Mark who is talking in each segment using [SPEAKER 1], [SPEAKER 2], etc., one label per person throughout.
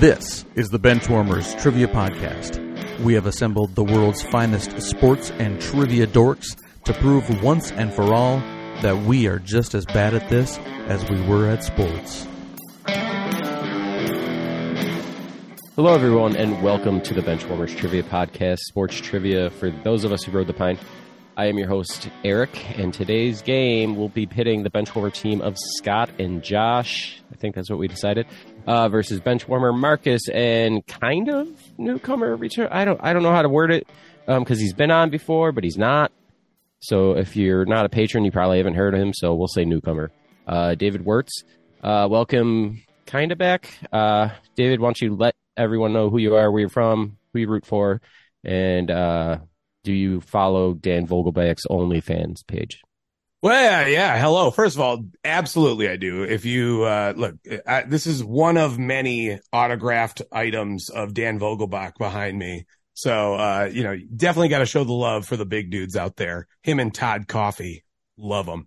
[SPEAKER 1] This is the Benchwarmers Trivia Podcast. We have assembled the world's finest sports and trivia dorks to prove once and for all that we are just as bad at this as we were at sports.
[SPEAKER 2] Hello, everyone, and welcome to the Benchwarmers Trivia Podcast, sports trivia for those of us who rode the pine. I am your host, Eric, and today's game will be pitting the Benchwarmer team of Scott and Josh. I think that's what we decided. Uh, versus Benchwarmer Markkus and kind of newcomer return. I don't, I don't know how to word it because um, he's been on before, but he's not. So if you're not a patron, you probably haven't heard of him. So we'll say newcomer. Uh, David Wortz, uh, welcome, kind of back. Uh, David, why don't you let everyone know who you are, where you're from, who you root for, and uh, do you follow Dan Vogelbach's OnlyFans page?
[SPEAKER 3] Well, yeah. Hello. First of all, absolutely, I do. If you uh, look, I, this is one of many autographed items of Dan Vogelbach behind me. So, uh, you know, definitely got to show the love for the big dudes out there. Him and Todd Coffey, love them.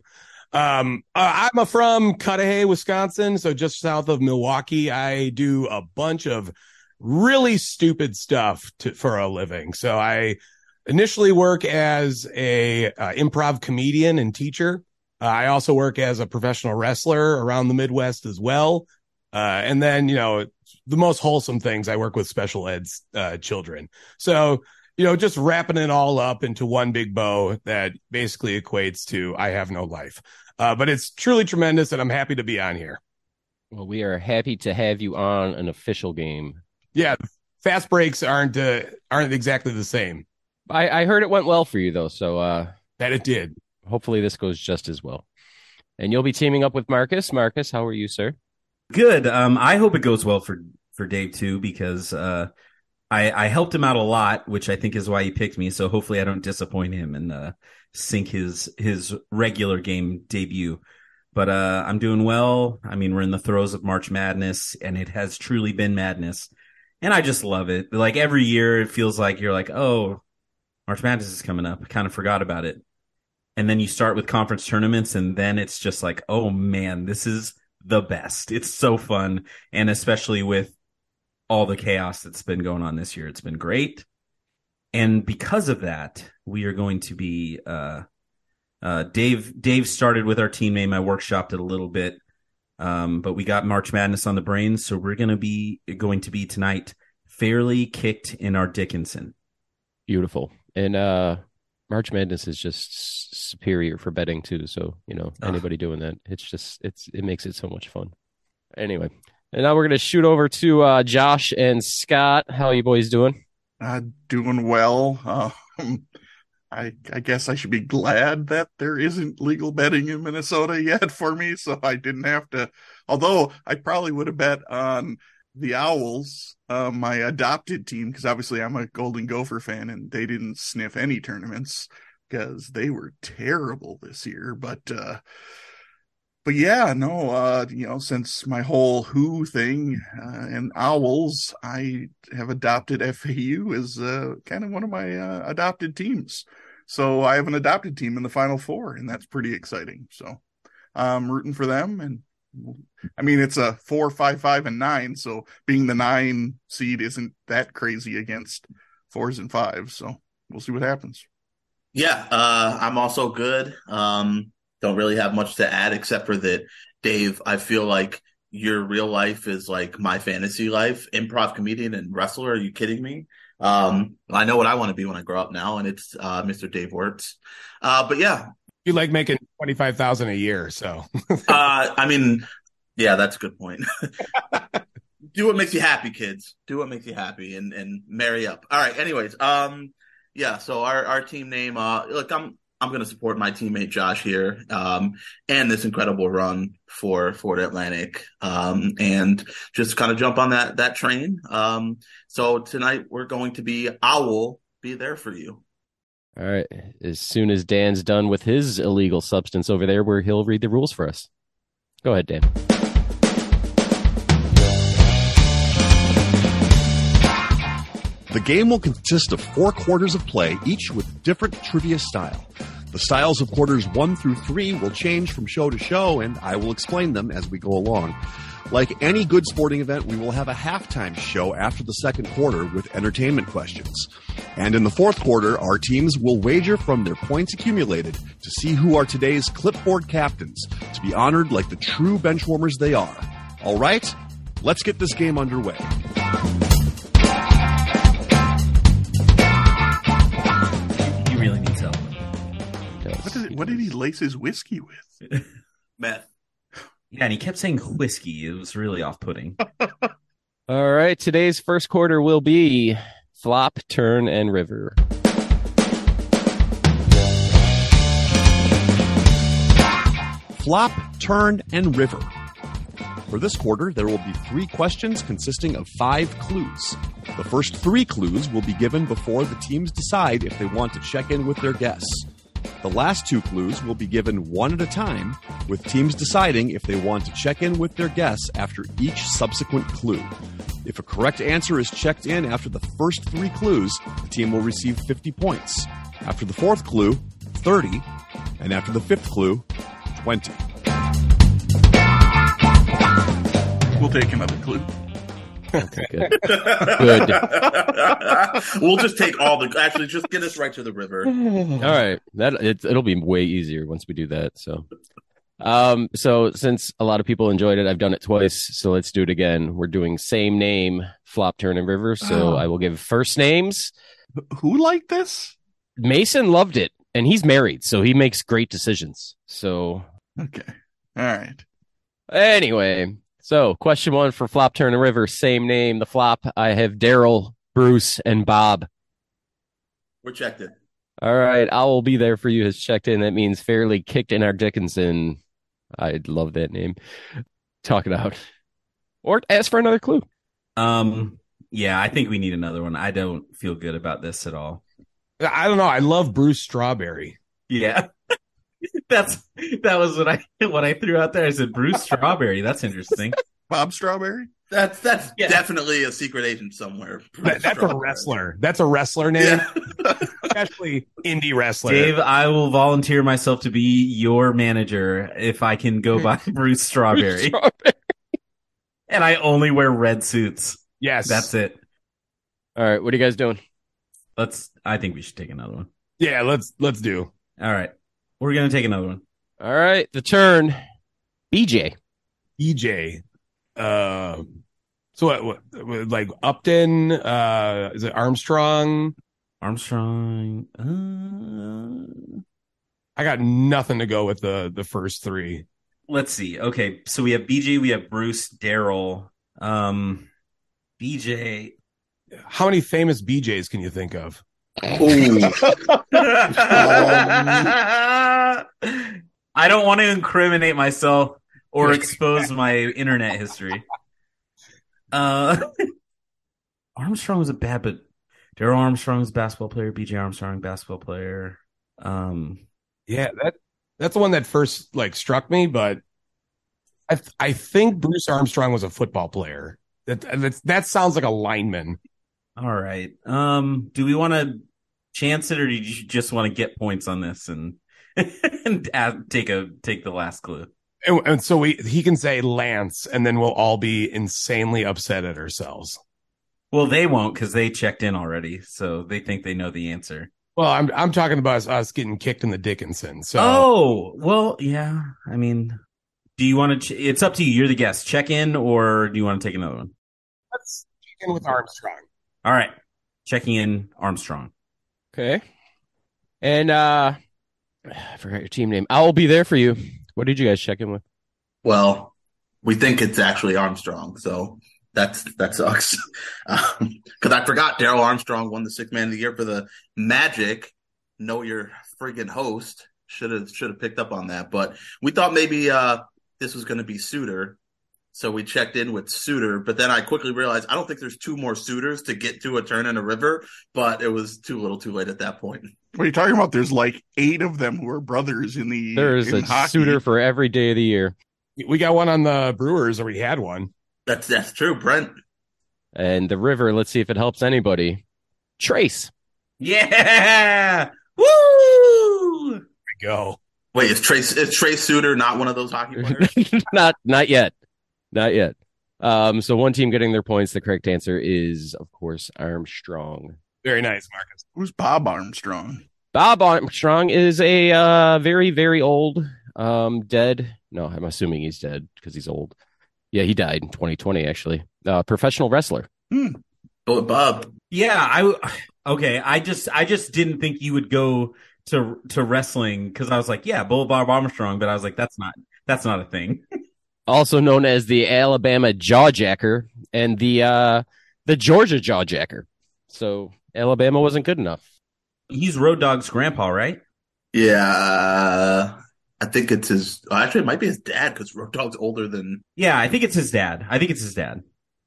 [SPEAKER 3] Um, uh, I'm from Cudahy, Wisconsin, so just south of Milwaukee. I do a bunch of really stupid stuff to, for a living. So I initially work as a uh, improv comedian and teacher. Uh, I also work as a professional wrestler around the Midwest as well. Uh, and then, you know, the most wholesome things, I work with special eds uh, children. So, you know, just wrapping it all up into one big bow that basically equates to I have no life. Uh, but it's truly tremendous, and I'm happy to be on here.
[SPEAKER 2] Well, we are happy to have you on an official game.
[SPEAKER 3] Yeah, fast breaks aren't uh, aren't exactly the same.
[SPEAKER 2] I, I heard it went well for you though, so uh,
[SPEAKER 3] that it did.
[SPEAKER 2] Hopefully, this goes just as well. And you'll be teaming up with Markkus. Markkus, how are you, sir?
[SPEAKER 4] Good. Um, I hope it goes well for for Dave too, because uh, I I helped him out a lot, which I think is why he picked me. So hopefully, I don't disappoint him and uh, sink his his regular game debut. But uh, I'm doing well. I mean, we're in the throes of March Madness, and it has truly been madness. And I just love it. Like every year, it feels like you're like, oh, March Madness is coming up. I kind of forgot about it. And then you start with conference tournaments, and then it's just like, oh man, this is the best. It's so fun. And especially with all the chaos that's been going on this year, it's been great. And because of that, we are going to be uh, uh, Dave. Dave started with our team name. I workshopped it a little bit, um, but we got March Madness on the brains, so we're going to be going to be tonight. Fairly kicked in our Dickinson.
[SPEAKER 2] Beautiful and uh March Madness is just superior for betting too. So you know anybody doing that, it's just it's it makes it so much fun. Anyway, and now we're gonna shoot over to uh, Josh and Scott. How are you boys doing?
[SPEAKER 5] Uh, doing well. Um, I I guess I should be glad that there isn't legal betting in Minnesota yet for me, so I didn't have to. Although I probably would have bet on the Owls, uh, my adopted team, because obviously I'm a Golden Gopher fan, and they didn't sniff any tournaments because they were terrible this year. But uh, but yeah, no, uh, you know, since my whole Who thing uh, and Owls, I have adopted FAU as uh, kind of one of my uh, adopted teams. So I have an adopted team in the Final Four, and that's pretty exciting. So I'm rooting for them, and I mean, it's a four, five, five, and nine. So being the nine seed isn't that crazy against fours and fives. So we'll see what happens.
[SPEAKER 6] Yeah, uh, I'm also good. Um, don't really have much to add except for that, Dave. I feel like your real life is like my fantasy life. Improv comedian and wrestler. Are you kidding me? Um, I know what I want to be when I grow up now, and it's uh, Mr. Dave Wortz. Uh, but yeah,
[SPEAKER 3] you like making twenty five thousand a year, so.
[SPEAKER 6] uh, I mean, yeah, that's a good point. Do what makes you happy, kids. Do what makes you happy, and and marry up. All right. Anyways, um, yeah. So our our team name. Uh, look, I'm I'm going to support my teammate Josh here, um, and this incredible run for Ford Atlantic, um, and just kind of jump on that that train. Um, so tonight we're going to be I will be there for you.
[SPEAKER 2] All right. As soon as Dan's done with his illegal substance over there, where he'll read the rules for us. Go ahead, Dan.
[SPEAKER 7] The game will consist of four quarters of play, each with different trivia style. The styles of quarters one through three will change from show to show, and I will explain them as we go along. Like any good sporting event, we will have a halftime show after the second quarter with entertainment questions. And in the fourth quarter, our teams will wager from their points accumulated to see who are today's clipboard captains to be honored like the true benchwarmers they are. All right, let's get this game underway.
[SPEAKER 4] He really needs help.
[SPEAKER 5] What did, what did he lace his whiskey with?
[SPEAKER 6] Meth.
[SPEAKER 4] Yeah, and he kept saying whiskey. It was really off-putting.
[SPEAKER 2] All right, today's first quarter will be flop, turn, and river.
[SPEAKER 7] Flop, Turn, and River. For this quarter, there will be three questions consisting of five clues. The first three clues will be given before the teams decide if they want to check in with their guests. The last two clues will be given one at a time, with teams deciding if they want to check in with their guests after each subsequent clue. If a correct answer is checked in after the first three clues, the team will receive 50 points. After the fourth clue, 30, and after the fifth clue, 20.
[SPEAKER 5] We'll take another clue.
[SPEAKER 2] Good. Good.
[SPEAKER 6] we'll just take all the. Actually, just get us right to the river.
[SPEAKER 2] All right, that it, it'll be way easier once we do that. So, um, so since a lot of people enjoyed it, I've done it twice. So let's do it again. We're doing same name, flop, turn, and river. So
[SPEAKER 5] Oh.
[SPEAKER 2] I will give first names.
[SPEAKER 5] Who liked this?
[SPEAKER 2] Mason loved it, and he's married, so he makes great decisions. So
[SPEAKER 5] Okay. All right.
[SPEAKER 2] anyway, so question one for flop, turn, and river. Same name. The flop. I have Daryl, Bruce, and Bob.
[SPEAKER 6] We're checked in.
[SPEAKER 2] All right, I will be there for you has checked in. That means fairly kicked in our Dickinson. I love that name. Talk it out. Or ask for another clue.
[SPEAKER 4] Um, yeah, I think we need another one. I don't feel good about this at all.
[SPEAKER 3] I don't know. I love Bruce Strawberry.
[SPEAKER 4] Yeah. That's that was what I what I threw out there. I said Bruce Strawberry. That's interesting.
[SPEAKER 5] Bob Strawberry?
[SPEAKER 6] That's that's
[SPEAKER 4] Yeah.
[SPEAKER 6] definitely a secret agent somewhere.
[SPEAKER 3] That- that's a wrestler. That's a wrestler name,
[SPEAKER 6] Yeah.
[SPEAKER 3] especially indie wrestler.
[SPEAKER 4] Dave, I will volunteer myself to be your manager if I can go hmm. by Bruce Strawberry. and I only wear red suits.
[SPEAKER 3] yes,
[SPEAKER 4] That's it.
[SPEAKER 2] All right, what are you guys doing?
[SPEAKER 4] Let's I think we should take another one.
[SPEAKER 3] Yeah, let's let's do.
[SPEAKER 4] All right. We're gonna take another one.
[SPEAKER 2] All right, the turn. BJ.
[SPEAKER 3] EJ. Uh, so what, what, what? Like Upton? Uh, is it Armstrong?
[SPEAKER 4] Armstrong. Uh...
[SPEAKER 3] I got nothing to go with the the first three.
[SPEAKER 4] Let's see. Okay, so we have BJ, we have Bruce, Daryl, um, BJ.
[SPEAKER 3] How many famous BJs can you think of?
[SPEAKER 4] I don't want to incriminate myself or expose my internet history. Uh, Armstrong was a bad, but Daryl Armstrong's a basketball player. BJ Armstrong, basketball player. Um,
[SPEAKER 3] Yeah, that that's the one that first like struck me, but I th- I think Bruce Armstrong was a football player. That that's, that sounds like a lineman.
[SPEAKER 4] All right. Um, do we want to chance it, or do you just want to get points on this and and add, take a take the last clue?
[SPEAKER 3] And, and so we he can say Lance, and then we'll all be insanely upset at ourselves.
[SPEAKER 4] Well, they won't because they checked in already, so they think they know the answer.
[SPEAKER 3] Well, I'm I'm talking about us, us getting kicked in the Dickinson. So
[SPEAKER 4] Oh, well, yeah. I mean, do you want to? Ch- it's up to you. You're the guest. Check in, or do you want to take another one?
[SPEAKER 3] let's check in with Armstrong.
[SPEAKER 4] All right, checking in. Armstrong.
[SPEAKER 2] Okay. And uh I forgot your team name. I will be there for you. What did you guys check in with?
[SPEAKER 6] Well, we think it's actually Armstrong, so that's that sucks. Because I forgot Daryl Armstrong won the Sixth Man of the Year for the Magic. Know your friggin' host should have should have picked up on that, but we thought maybe uh, this was going to be Suter, so we checked in with Suter. But then I quickly realized I don't think there's two more Suters to get to a turn in a river, but it was too little, too late at that point.
[SPEAKER 5] What are you talking about? There's like eight of them who are brothers in the
[SPEAKER 2] There's a
[SPEAKER 5] hockey.
[SPEAKER 2] suitor for every day of the year.
[SPEAKER 3] We got one on the Brewers, or we had one.
[SPEAKER 6] That's that's true, Brent.
[SPEAKER 2] And the river, let's see if it helps anybody. Trace.
[SPEAKER 4] Yeah. Woo!
[SPEAKER 3] There we go.
[SPEAKER 6] Wait, is Trace is Trace Suter not one of those hockey players?
[SPEAKER 2] not not yet. Not yet. Um, so one team getting their points. The correct answer is, of course, Armstrong.
[SPEAKER 3] Very nice, Markkus.
[SPEAKER 5] Who's Bob Armstrong?
[SPEAKER 2] Bob Armstrong is a uh, very, very old, um, dead. No, I'm assuming he's dead because he's old. Yeah, he died in 2020, actually. Uh, professional wrestler.
[SPEAKER 6] But Bob,
[SPEAKER 4] Yeah, I okay. I just I just didn't think you would go to to wrestling because I was like, yeah, Bull Bob Armstrong, but I was like, that's not that's not a thing.
[SPEAKER 2] also known as the Alabama Jawjacker and the uh, the Georgia Jawjacker. So Alabama wasn't good enough.
[SPEAKER 4] He's Road Dog's grandpa, right?
[SPEAKER 6] yeah, I think it's his. Actually, it might be his dad because Road Dog's older than.
[SPEAKER 4] Yeah, I think it's his dad. I think it's his dad.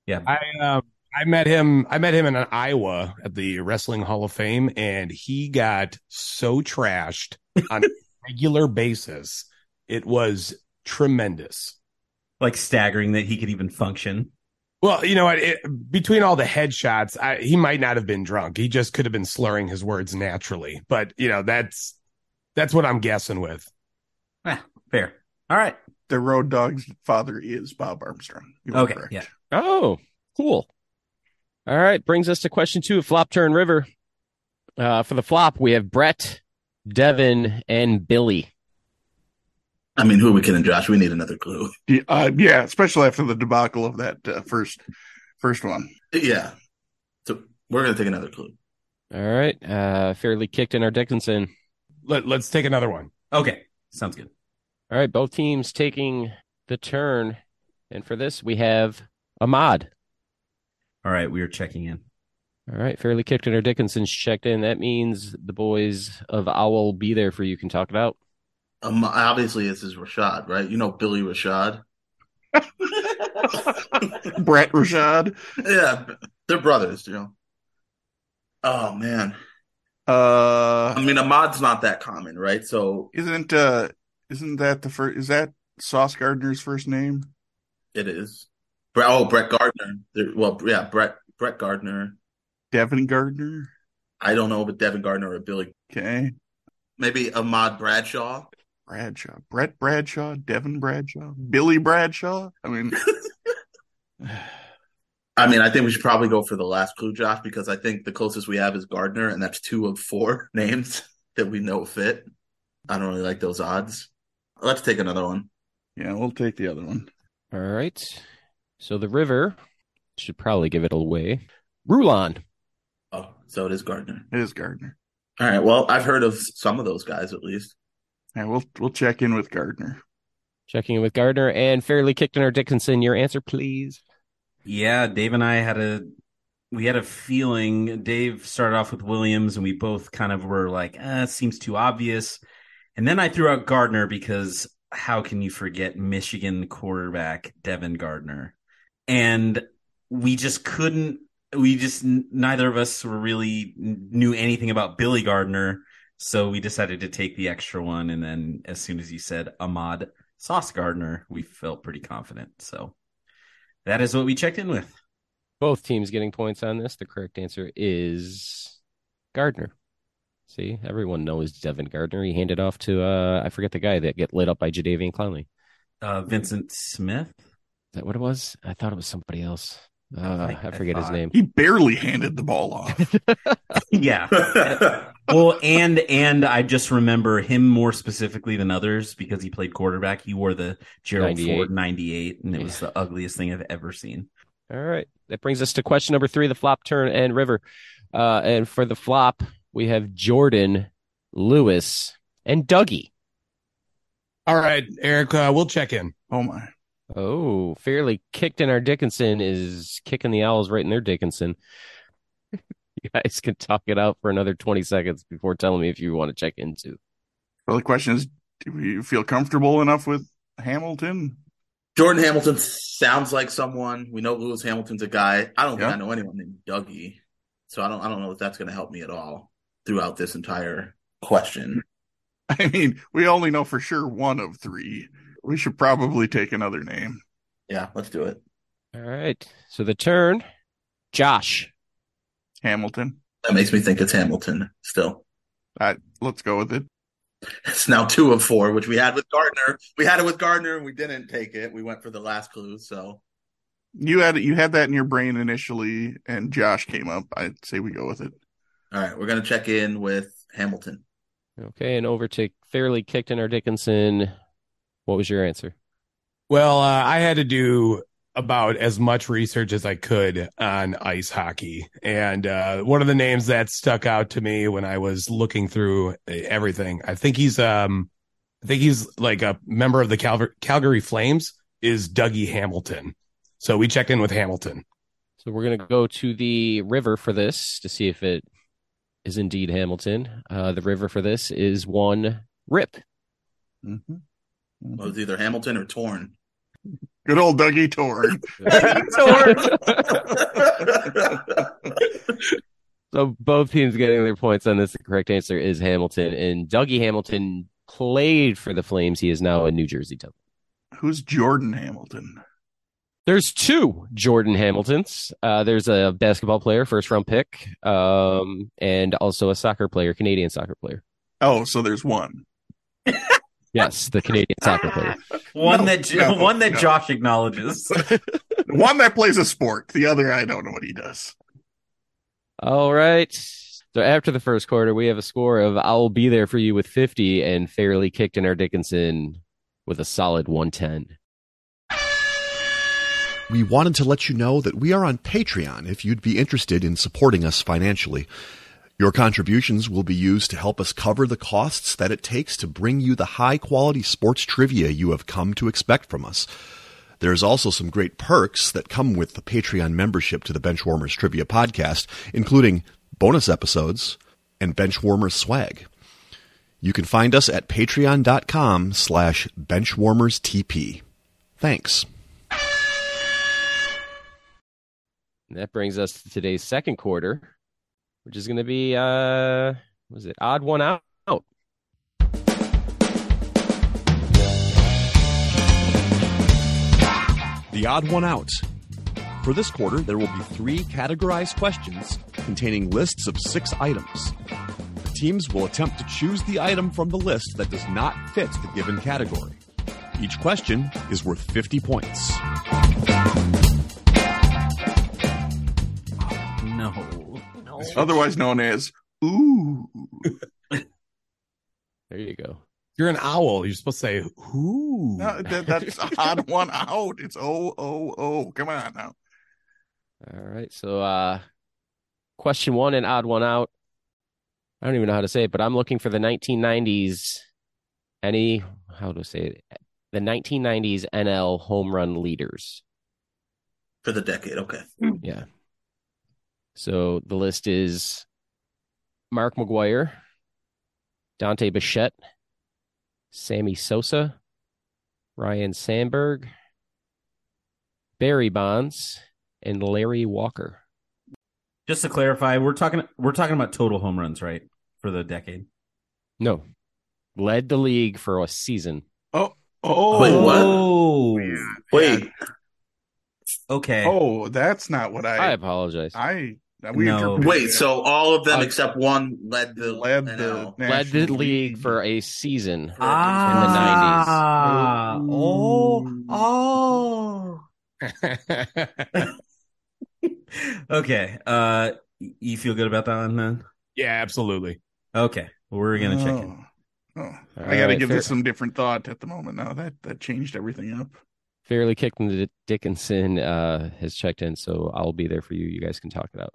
[SPEAKER 4] Yeah,
[SPEAKER 3] I um I met him I met him in Iowa at the Wrestling Hall of Fame and he got so trashed on a regular basis. It was tremendous.
[SPEAKER 4] Like staggering that he could even function.
[SPEAKER 3] Well, you know what? It, between all the headshots, I, he might not have been drunk. He just could have been slurring his words naturally. But you know, that's that's what I'm guessing with.
[SPEAKER 4] Eh, fair. All right.
[SPEAKER 5] The road dog's father is Bob Armstrong. You are
[SPEAKER 4] Okay,
[SPEAKER 5] correct.
[SPEAKER 4] yeah.
[SPEAKER 2] Oh, cool. All right, brings us to question two of Flop Turn River. Uh, for the flop, we have Brett, Devin, and Billy.
[SPEAKER 6] I mean, who are we kidding, Josh? We need another clue.
[SPEAKER 5] Yeah, uh, yeah, especially after the debacle of that uh, first first one.
[SPEAKER 6] Yeah. So we're gonna take another clue.
[SPEAKER 2] All right, uh, fairly kicked in our Dickinson.
[SPEAKER 3] Let, let's take another one.
[SPEAKER 4] Okay. Sounds good.
[SPEAKER 2] All right, both teams taking the turn. And for this, we have Ahmad.
[SPEAKER 4] All right. We are checking in.
[SPEAKER 2] All right, fairly kicked in our Dickinson's checked in. That means the boys of Owl will be there for you. Can talk it out.
[SPEAKER 6] Um, obviously, this is Rashad, right? You know Billy Rashad.
[SPEAKER 5] Brett Rashad.
[SPEAKER 6] yeah, they're brothers, you know. Oh man,
[SPEAKER 5] Uh,
[SPEAKER 6] I mean, Ahmad's not that common, right? So
[SPEAKER 5] isn't uh, isn't that the first? Is that Sauce Gardner's first name?
[SPEAKER 6] it is. Brett, oh, Brett Gardner. Well, yeah, Brett Brett Gardner.
[SPEAKER 5] Devin Gardner.
[SPEAKER 6] I don't know, but Devin Gardner or Billy.
[SPEAKER 5] Okay,
[SPEAKER 6] Maybe Ahmad Bradshaw.
[SPEAKER 5] Bradshaw, Brett Bradshaw, Devin Bradshaw, Billy Bradshaw. I mean,
[SPEAKER 6] I mean, I think we should probably go for the last clue, Josh, because I think the closest we have is Gardner, and that's two of four names that we know fit. I don't really like those odds. Let's take another one.
[SPEAKER 5] yeah, we'll take the other one.
[SPEAKER 2] All right. So the river should probably give it away. Rulon.
[SPEAKER 6] Oh, so it is Gardner.
[SPEAKER 5] It is Gardner.
[SPEAKER 6] All right. Well, I've heard of some of those guys at least.
[SPEAKER 5] Yeah, we'll we'll check in with Gardner.
[SPEAKER 2] Checking in with Gardner and fairly kicked in our Dickinson. Your answer, please.
[SPEAKER 4] Yeah, Dave and I had a we had a feeling. Dave started off with Williams, and we both kind of were like, eh, it seems too obvious. And then I threw out Gardner because how can you forget Michigan quarterback Devin Gardner? And we just couldn't. We just neither of us were really knew anything about Billy Gardner, so we decided to take the extra one. And then as soon as you said Ahmad Sauce Gardner, we felt pretty confident. So that is what we checked in with.
[SPEAKER 2] Both teams getting points on this. The correct answer is Gardner. See, everyone knows Devin Gardner. He handed off to uh I forget the guy that get lit up by Jadeveon Clowney.
[SPEAKER 4] Uh, Vincent Smith.
[SPEAKER 2] Is that what it was? I thought it was somebody else. Uh, I
[SPEAKER 4] I
[SPEAKER 2] forget his name.
[SPEAKER 5] He barely handed the ball off.
[SPEAKER 4] yeah. well, and and I just remember him more specifically than others because he played quarterback. He wore the Gerald
[SPEAKER 2] 98.
[SPEAKER 4] Ford 98, and it was the ugliest thing I've ever seen.
[SPEAKER 2] All right. That brings us to question number three, the flop turn and river. Uh, and for the flop, we have Jordan, Lewis, and Dougie.
[SPEAKER 3] All right, Eric, uh, we'll check in.
[SPEAKER 5] oh my!
[SPEAKER 2] Oh, fairly kicked in our Dickinson is kicking the owls right in their Dickinson. You guys can talk it out for another 20 seconds before telling me if you want to check into.
[SPEAKER 5] Well, the question is, do you feel comfortable enough with Hamilton?
[SPEAKER 6] Jordan Hamilton sounds like someone. We know Lewis Hamilton's a guy. I don't think I know anyone named Dougie. So I don't I don't know if that's gonna help me at all throughout this entire question.
[SPEAKER 5] I mean, we only know for sure one of three. We should probably take another name.
[SPEAKER 6] Yeah, let's do it.
[SPEAKER 2] All right. So the turn, Josh.
[SPEAKER 5] Hamilton.
[SPEAKER 6] That makes me think it's Hamilton still.
[SPEAKER 5] Uh, let's go with it.
[SPEAKER 6] It's now two of four, which we had with Gardner. We had it with Gardner and we didn't take it. We went for the last clue. So
[SPEAKER 5] You had you had that in your brain initially, and Josh came up. I'd say we go with it.
[SPEAKER 6] all right, we're gonna check in with Hamilton.
[SPEAKER 2] Okay, and over to fairly kicked in our Dickinson. What was your answer?
[SPEAKER 3] Well, uh, I had to do about as much research as I could on ice hockey. And uh, one of the names that stuck out to me when I was looking through everything, I think he's um I think he's like a member of the Cal- Calgary Flames is Dougie Hamilton. So we checked in with Hamilton.
[SPEAKER 2] So we're going to go to the river for this to see if it is indeed Hamilton. Uh, the river for this is one Rip.
[SPEAKER 5] Mm-hmm.
[SPEAKER 6] Well, it's either Hamilton or Torn.
[SPEAKER 5] Good old Dougie Torn.
[SPEAKER 2] So both teams getting their points on this. The correct answer is Hamilton. And Dougie Hamilton played for the Flames. He is now a New Jersey Devil.
[SPEAKER 5] Who's Jordan Hamilton?
[SPEAKER 2] There's two Jordan Hamiltons. Uh, there's a basketball player, first round pick, um, and also a soccer player, Canadian soccer player.
[SPEAKER 5] Oh, so there's one.
[SPEAKER 2] Yes, the Canadian soccer player.
[SPEAKER 4] One
[SPEAKER 5] No,
[SPEAKER 4] that
[SPEAKER 5] no,
[SPEAKER 4] one that
[SPEAKER 5] no.
[SPEAKER 4] Josh acknowledges.
[SPEAKER 5] One that plays a sport. The other, I don't know what he does.
[SPEAKER 2] All right. So after the first quarter, we have a score of I'll be there for you with 50 and fairly kicked in our Dickinson with a solid 110.
[SPEAKER 7] We wanted to let you know that we are on Patreon if you'd be interested in supporting us financially. Your contributions will be used to help us cover the costs that it takes to bring you the high quality sports trivia you have come to expect from us. There's also some great perks that come with the Patreon membership to the Benchwarmers Trivia Podcast, including bonus episodes and Benchwarmers swag. You can find us at patreon.com slash benchwarmerstp. Thanks.
[SPEAKER 2] That brings us to today's second quarter, which is going to be, uh, was it, odd one out?
[SPEAKER 7] The odd one out. For this quarter, there will be three categorized questions containing lists of six items. The teams will attempt to choose the item from the list that does not fit the given category. Each question is worth 50 points.
[SPEAKER 5] Otherwise known as Ooh.
[SPEAKER 2] There you go.
[SPEAKER 3] You're an owl. You're supposed to say who?
[SPEAKER 5] No, that, that's odd one out. It's oh oh oh. Come on now.
[SPEAKER 2] All right. So, uh, question one and odd one out. I don't even know how to say it, but I'm looking for the 1990s. Any, how to say it? The 1990s NL home run leaders.
[SPEAKER 6] For the decade. Okay.
[SPEAKER 2] Yeah. So the list is Mark McGwire, Dante Bichette, Sammy Sosa, Ryne Sandberg, Barry Bonds, and Larry Walker.
[SPEAKER 4] Just to clarify, we're talking we're talking about total home runs, right? For the decade.
[SPEAKER 2] No, led the league for a season.
[SPEAKER 5] Oh oh.
[SPEAKER 6] Wait, what?
[SPEAKER 4] Oh,
[SPEAKER 6] Wait.
[SPEAKER 4] okay.
[SPEAKER 5] Oh, that's not what
[SPEAKER 2] I
[SPEAKER 5] I.
[SPEAKER 2] apologize.
[SPEAKER 5] I. we
[SPEAKER 4] No.
[SPEAKER 6] Wait, so all of them
[SPEAKER 2] Uh,
[SPEAKER 6] except one led the
[SPEAKER 5] led the
[SPEAKER 2] led the
[SPEAKER 5] National
[SPEAKER 2] league for a season.
[SPEAKER 4] ah, oh, oh. Okay. Uh, you feel good about that one, man?
[SPEAKER 3] yeah, absolutely.
[SPEAKER 4] Okay, we're gonna check in.
[SPEAKER 5] Oh. Oh,
[SPEAKER 2] All
[SPEAKER 5] I got to
[SPEAKER 2] right,
[SPEAKER 5] give
[SPEAKER 2] fair-
[SPEAKER 5] this some different thought at the moment. Now that that changed everything up.
[SPEAKER 2] Fairly kicked into Dickinson uh, has checked in, so I'll be there for you. You guys can talk it out.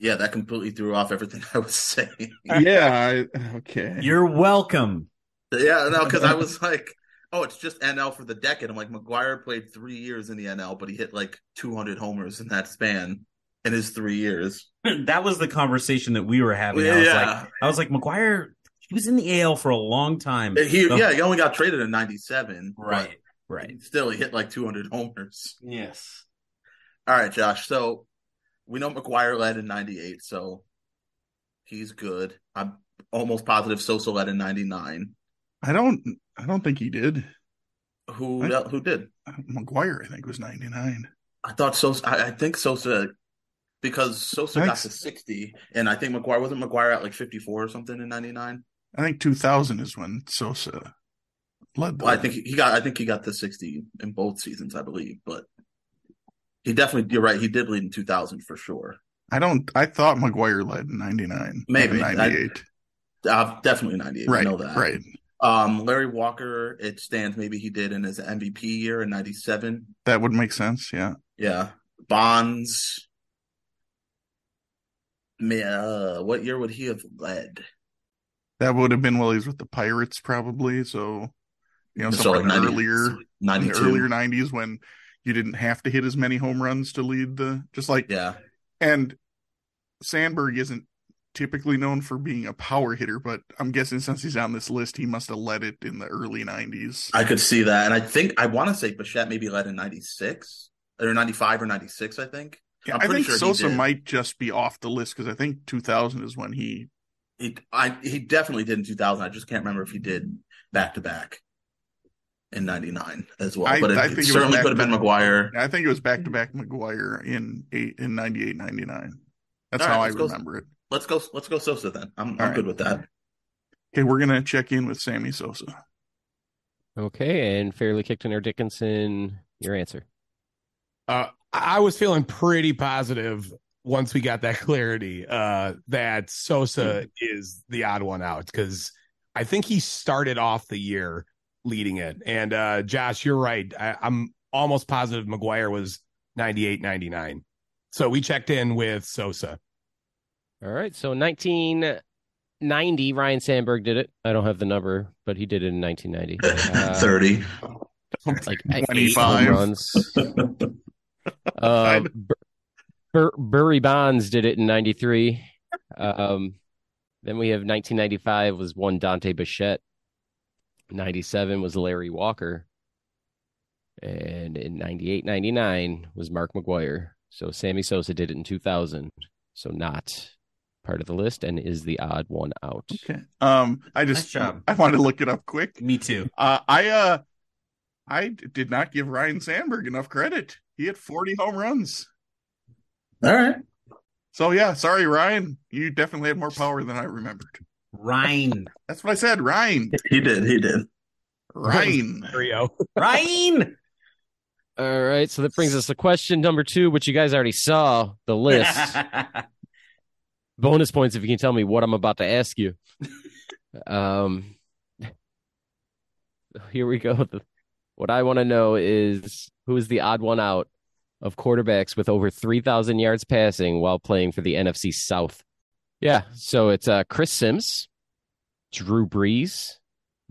[SPEAKER 6] Yeah, that completely threw off everything I was saying.
[SPEAKER 5] yeah. I, okay.
[SPEAKER 4] You're welcome.
[SPEAKER 6] yeah, no, because I was like, oh, it's just NL for the decade. I'm like, McGwire played three years in the NL, but he hit like 200 homers in that span in his three years.
[SPEAKER 4] That was the conversation that we were having. I
[SPEAKER 6] Yeah,
[SPEAKER 4] was
[SPEAKER 6] yeah.
[SPEAKER 4] like, I was like, McGwire. He was in the AL for a long time.
[SPEAKER 6] He, yeah, he only got traded in '97.
[SPEAKER 4] right, right.
[SPEAKER 6] Still, he hit like 200 homers.
[SPEAKER 4] Yes.
[SPEAKER 6] All right, Josh. So we know McGwire led in '98, so he's good. I'm almost positive Sosa led in '99.
[SPEAKER 5] I don't. I don't think he did.
[SPEAKER 6] Who
[SPEAKER 5] What?
[SPEAKER 6] who did?
[SPEAKER 5] McGwire, I think, was ninety nine.
[SPEAKER 6] I thought Sosa. I, I think Sosa because Sosa got to 60, and I think McGwire wasn't McGwire at like 54 or something in '99.
[SPEAKER 5] I think 2000 is when Sosa led.
[SPEAKER 6] Well, I think he got. I think he got the sixty in both seasons, I believe. But he definitely. You're right. He did lead in 2000 for sure.
[SPEAKER 5] I don't. I thought McGwire led in '99,
[SPEAKER 6] Maybe.
[SPEAKER 5] 98.
[SPEAKER 6] Uh, definitely 98. I
[SPEAKER 5] right,
[SPEAKER 6] know that.
[SPEAKER 5] right.
[SPEAKER 6] Um, Larry Walker. It stands. Maybe he did in his MVP year in '97.
[SPEAKER 5] That would make sense. Yeah.
[SPEAKER 6] Yeah. Bonds. Uh, what year would he have led?
[SPEAKER 5] That would have been while he was with the Pirates, probably. So, you know,
[SPEAKER 6] So,
[SPEAKER 5] somewhere
[SPEAKER 6] like, 90
[SPEAKER 5] earlier, in the earlier '90s when you didn't have to hit as many home runs to lead the. Just like
[SPEAKER 6] Yeah.
[SPEAKER 5] And Sandberg isn't typically known for being a power hitter, but I'm guessing since he's on this list, he must have led it in the early 90s.
[SPEAKER 6] I could see that. And I think, I want to say Bichette maybe led in 96 or 95 or 96, I think.
[SPEAKER 5] Yeah,
[SPEAKER 6] I'm
[SPEAKER 5] I
[SPEAKER 6] pretty
[SPEAKER 5] think
[SPEAKER 6] sure
[SPEAKER 5] Sosa might just be off the list because I think 2000 is when he.
[SPEAKER 6] He, I, he definitely did in 2000. I just can't remember if he did back to back in 99 as well.
[SPEAKER 5] I-
[SPEAKER 6] but it,
[SPEAKER 5] I think it
[SPEAKER 6] certainly could have been McGwire.
[SPEAKER 5] I think it was back to back McGwire in eight in 98, 99. That's
[SPEAKER 6] All right,
[SPEAKER 5] how I
[SPEAKER 6] let's go-
[SPEAKER 5] remember it.
[SPEAKER 6] Let's go. Let's go Sosa then. I'm, I'm
[SPEAKER 5] right.
[SPEAKER 6] good with that.
[SPEAKER 5] Okay, we're gonna check in with Sammy Sosa.
[SPEAKER 2] Okay, and Fairly Kickton or Dickinson, your answer.
[SPEAKER 3] Uh, I was feeling pretty positive once we got that clarity uh, that Sosa is the odd one out because I think he started off the year leading it. And uh, Josh, you're right. I, I'm almost positive McGwire was 98, 99. So we checked in with Sosa.
[SPEAKER 2] All right, so 1990, Ryne Sandberg did it. I don't have the number, but he did it in 1990. Uh,
[SPEAKER 6] 30.
[SPEAKER 2] like
[SPEAKER 5] 25.
[SPEAKER 2] runs. uh, Bur- Bur- Burry Bonds did it in '93. Um, then we have 1995 was one Dante Bichette. 97 was Larry Walker. And in 98, 99 was Mark McGwire. So Sammy Sosa did it in 2000. So not part of the list and is the odd one out.
[SPEAKER 5] Okay. Um, I just
[SPEAKER 4] Nice job.
[SPEAKER 5] I wanted to look it up quick.
[SPEAKER 4] Me too.
[SPEAKER 5] Uh, I uh, I d- did not give Ryne Sandberg enough credit. He had 40 home runs.
[SPEAKER 6] All right.
[SPEAKER 5] So yeah, sorry, Ryan. You definitely had more power than I remembered.
[SPEAKER 4] Ryan.
[SPEAKER 5] That's what I said, Ryan.
[SPEAKER 6] He did. He did.
[SPEAKER 5] Ryan.
[SPEAKER 3] Rio.
[SPEAKER 4] Ryan.
[SPEAKER 2] All right. So that brings us to question number two, which you guys already saw the list. bonus points if you can tell me what I'm about to ask you. Um, here we go. What I want to know is who is the odd one out of quarterbacks with over 3,000 yards passing while playing for the NFC South? Yeah, so it's uh, Chris Simms, Drew Brees,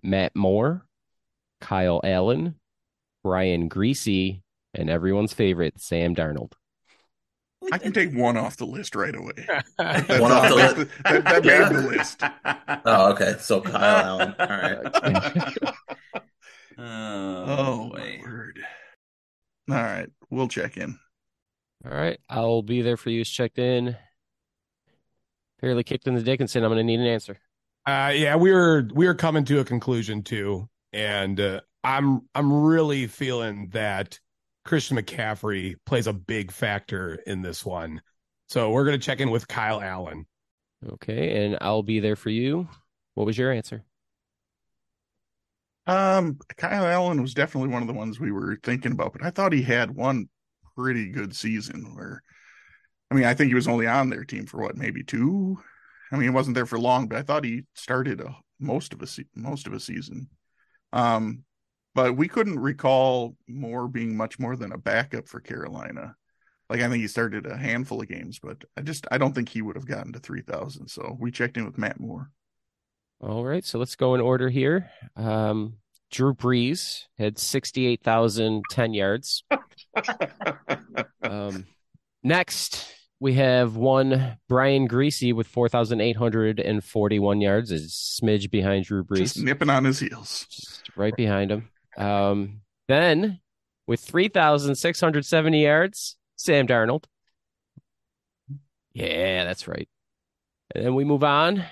[SPEAKER 2] Matt Moore, Kyle Allen, Brian Griese, and everyone's favorite, Sam Darnold.
[SPEAKER 5] I can take one off the list right away. That's
[SPEAKER 6] One off the
[SPEAKER 5] that's
[SPEAKER 6] list.
[SPEAKER 5] That, that
[SPEAKER 6] Yeah.
[SPEAKER 5] made the list.
[SPEAKER 6] Oh, okay. So Kyle Allen. All right.
[SPEAKER 5] Oh my
[SPEAKER 4] boy.
[SPEAKER 5] word. All right, we'll check in.
[SPEAKER 2] All right, I'll be there for you. It's checked in. Fairly kicked in the Dickinson. I'm going to need an answer.
[SPEAKER 3] Uh, yeah, we were we were coming to a conclusion too, and uh, I'm I'm really feeling that Christian McCaffrey plays a big factor in this one. So we're gonna check in with Kyle Allen.
[SPEAKER 2] Okay, and I'll be there for you. What was your answer?
[SPEAKER 5] Um, Kyle Allen was definitely one of the ones we were thinking about, but I thought he had one pretty good season where, I mean, I think he was only on their team for what, maybe two. I mean, he wasn't there for long, but I thought he started a, most of a se- most of a season. Um, but we couldn't recall Moore being much more than a backup for Carolina. Like I think he started a handful of games, but I just I don't think he would have gotten to three thousand. So we checked in with Matt Moore.
[SPEAKER 2] All right, so let's go in order here. Um, Drew Brees had 68,010 yards. Um, next, we have one Brian Griese with 4,841 yards, a smidge behind Drew Brees.
[SPEAKER 5] Just nipping on his heels.
[SPEAKER 2] just right behind him. Um, then with 3,670 yards, Sam Darnold. Yeah, that's right. And then we move on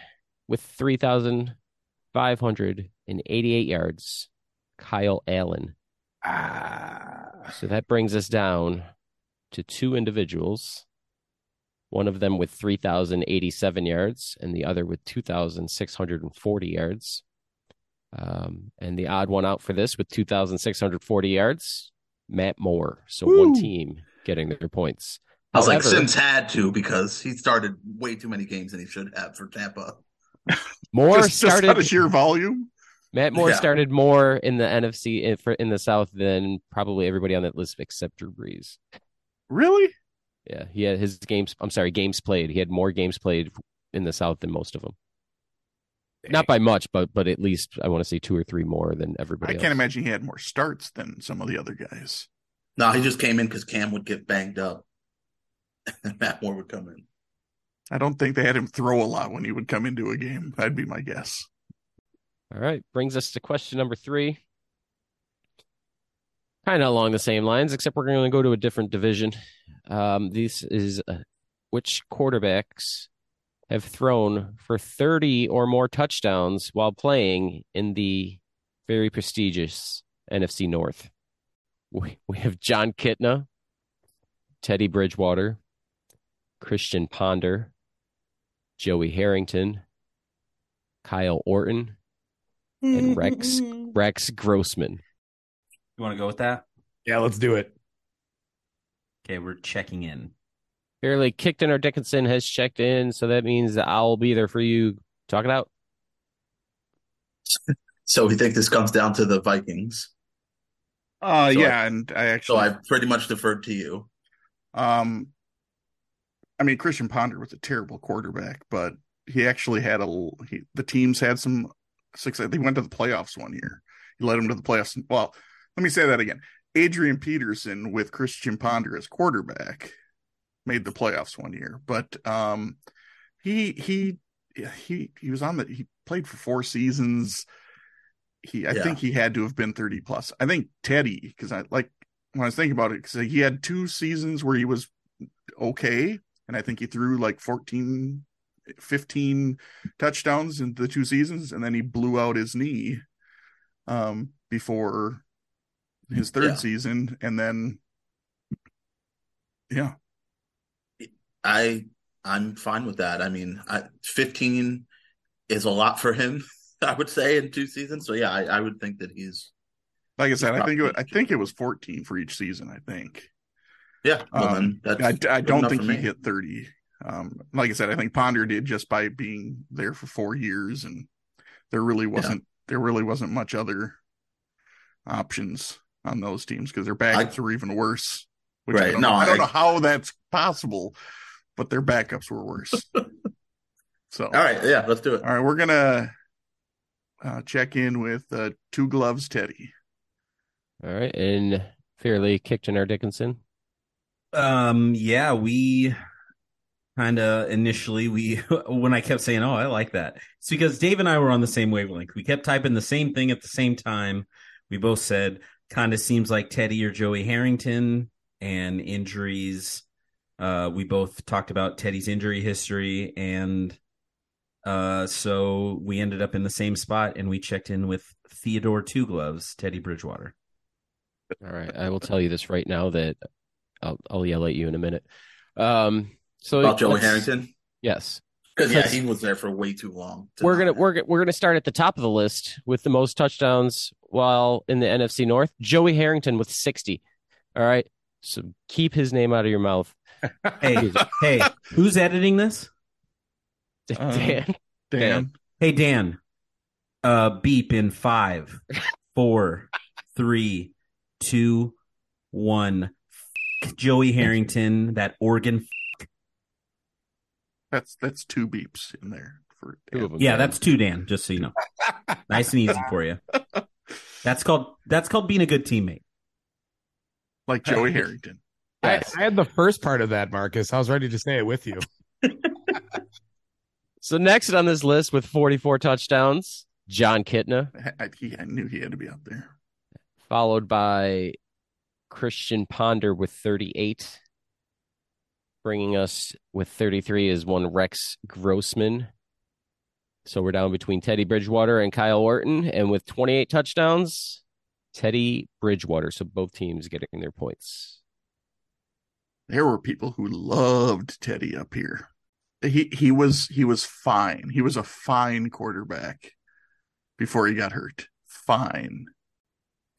[SPEAKER 2] with 3,588 yards, Kyle Allen.
[SPEAKER 3] Ah,
[SPEAKER 2] So that brings us down to two individuals. One of them with 3,087 yards and the other with 2,640 yards. Um, and the odd one out for this with 2,640 yards, Matt Moore. So
[SPEAKER 5] Woo.
[SPEAKER 2] one team getting their points.
[SPEAKER 6] I was like,
[SPEAKER 2] However-
[SPEAKER 6] Simms had to because he started way too many games than he should have for Tampa.
[SPEAKER 2] Moore
[SPEAKER 5] just, just
[SPEAKER 2] started.
[SPEAKER 5] out of sheer volume.
[SPEAKER 2] Matt Moore
[SPEAKER 6] Yeah.
[SPEAKER 2] started more in the NFC in, for, in the South than probably everybody on that list except Drew Brees.
[SPEAKER 5] Really?
[SPEAKER 2] Yeah, he had his games. I'm sorry, games played. He had more games played in the South than most of them. Not by much, but but at least I want to say two or three more than everybody.
[SPEAKER 5] I
[SPEAKER 2] everybody.
[SPEAKER 5] can't imagine he had more starts than some of the other guys.
[SPEAKER 6] No, he just came in because Cam would get banged up. And Matt Moore would come in.
[SPEAKER 5] I don't think they had him throw a lot when he would come into a game. That'd be my guess.
[SPEAKER 2] All right, brings us to question number three. Kind of along the same lines, except we're going to go to a different division. Um, this is uh, which quarterbacks have thrown for 30 or more touchdowns while playing in the very prestigious NFC North. We, we have Jon Kitna, Teddy Bridgewater, Christian Ponder, Joey Harrington, Kyle Orton, and Rex Rex Grossman.
[SPEAKER 4] You want to go with that?
[SPEAKER 3] Yeah, let's do it.
[SPEAKER 4] Okay, we're checking in.
[SPEAKER 2] Fairly Kickton or Dickinson has checked in, so that means I'll be there for you. Talk it out.
[SPEAKER 6] So we think this comes down to the Vikings.
[SPEAKER 5] Uh,
[SPEAKER 6] So
[SPEAKER 5] yeah, and I actually
[SPEAKER 6] So
[SPEAKER 5] actually,
[SPEAKER 6] I pretty much deferred to you.
[SPEAKER 5] um, I mean, Christian Ponder was a terrible quarterback, but he actually had a He, the teams had some success. They went to the playoffs one year. He led them to the playoffs. Well, let me say that again. Adrian Peterson with Christian Ponder as quarterback made the playoffs one year, but um, he he he he was on the. He played for four seasons. He, I
[SPEAKER 6] Yeah.
[SPEAKER 5] think he had to have been thirty plus. I think Teddy, because I like when I was thinking about it, because he had two seasons where he was okay, and I think he threw like 14, 15 touchdowns in the two seasons, and then he blew out his knee um, before his third
[SPEAKER 6] Yeah.
[SPEAKER 5] season, and then yeah,
[SPEAKER 6] I I'm fine with that. I mean, I, 15 is a lot for him, I would say, in two seasons. So yeah, I, I would think that he's
[SPEAKER 5] like I said, I think it, I think it was fourteen for each season. I think.
[SPEAKER 6] yeah. Well,
[SPEAKER 5] Um, I, I don't think he hit 30. Um, like I said, I think Ponder did just by being there for four years, and there really wasn't there really wasn't much other options on those teams because their backups were even worse. Which I
[SPEAKER 6] Right.
[SPEAKER 5] don't,
[SPEAKER 6] No,
[SPEAKER 5] know, I don't
[SPEAKER 6] I-
[SPEAKER 5] know how that's possible, but their backups were worse. so,
[SPEAKER 6] All right, yeah, let's do it.
[SPEAKER 5] all right, we're gonna uh, check in with uh, two gloves, Teddy.
[SPEAKER 2] All right, and Fairly Kickton or Dickinson.
[SPEAKER 4] Um, yeah, we kind of initially we when I kept saying, "Oh, I like that," it's because Dave and I were on the same wavelength. We kept typing the same thing at the same time. We both said, "Kind of seems like Teddy or Joey Harrington," and injuries. Uh, we both talked about Teddy's injury history, and uh, so we ended up in the same spot, and we checked in with Theodore Two Gloves, Teddy Bridgewater.
[SPEAKER 2] All right, I will tell you this right now that I'll, I'll yell at you in a minute. Um, so
[SPEAKER 6] About Joey Harrington,
[SPEAKER 2] Yes,
[SPEAKER 6] because yeah,
[SPEAKER 2] Because-
[SPEAKER 6] he was there for way too long. to
[SPEAKER 2] we're gonna we're we're gonna start at the top of the list with the most touchdowns while in the NFC North. Joey Harrington with sixty. All right, so keep his name out of your mouth,
[SPEAKER 4] Hey, hey, who's editing this?
[SPEAKER 5] Uh,
[SPEAKER 2] Dan.
[SPEAKER 5] Dan,
[SPEAKER 4] Hey Dan, uh, beep in five, four, three, two, one. F- Joey Harrington, that organ. f-
[SPEAKER 5] that's that's two beeps in there for
[SPEAKER 2] Two of them.
[SPEAKER 4] Yeah,
[SPEAKER 2] Dan.
[SPEAKER 4] that's two Dan. Just so you know, nice and easy for you. That's called that's called being a good teammate.
[SPEAKER 5] like Joey Harrington.
[SPEAKER 3] I,
[SPEAKER 2] Yes.
[SPEAKER 3] I had the first part of that, Markkus. I was ready to say it with you.
[SPEAKER 2] So next on this list with 44 touchdowns, Jon Kitna,
[SPEAKER 5] I, I, he, I knew he had to be out there.
[SPEAKER 2] followed by Christian Ponder with 38. Bringing us with 33 is one Rex Grossman. So we're down between Teddy Bridgewater and Kyle Orton. And with 28 touchdowns, Teddy Bridgewater. So both teams getting their points.
[SPEAKER 5] there were people who loved Teddy up here. He he was he was fine. He was a fine quarterback before he got hurt. Fine.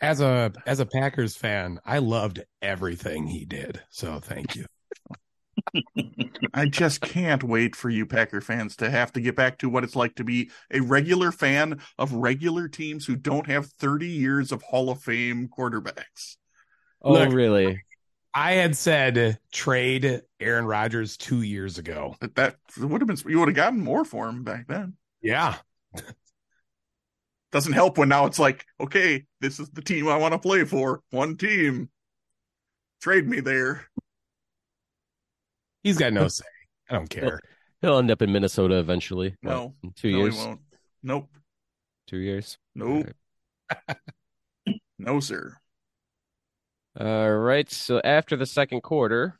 [SPEAKER 3] As a as a Packers fan, I loved everything he did. So thank you.
[SPEAKER 5] I just can't wait for you Packer fans to have to get back to what it's like to be a regular fan of regular teams who don't have 30 years of Hall of Fame quarterbacks.
[SPEAKER 2] Oh,
[SPEAKER 3] Look.
[SPEAKER 2] really?
[SPEAKER 3] I had said trade Aaron Rodgers two years ago.
[SPEAKER 5] That that would have been you would have gotten more for him back then.
[SPEAKER 3] Yeah.
[SPEAKER 5] Doesn't help when now it's like, okay, this is the team I want to play for. One team. Trade me there.
[SPEAKER 3] He's got no say. I don't care.
[SPEAKER 2] He'll end up in Minnesota eventually.
[SPEAKER 5] No.
[SPEAKER 2] in two
[SPEAKER 5] no,
[SPEAKER 2] years.
[SPEAKER 5] he won't. Nope.
[SPEAKER 2] Two years.
[SPEAKER 5] Nope. No, sir.
[SPEAKER 2] All right. So after the second quarter,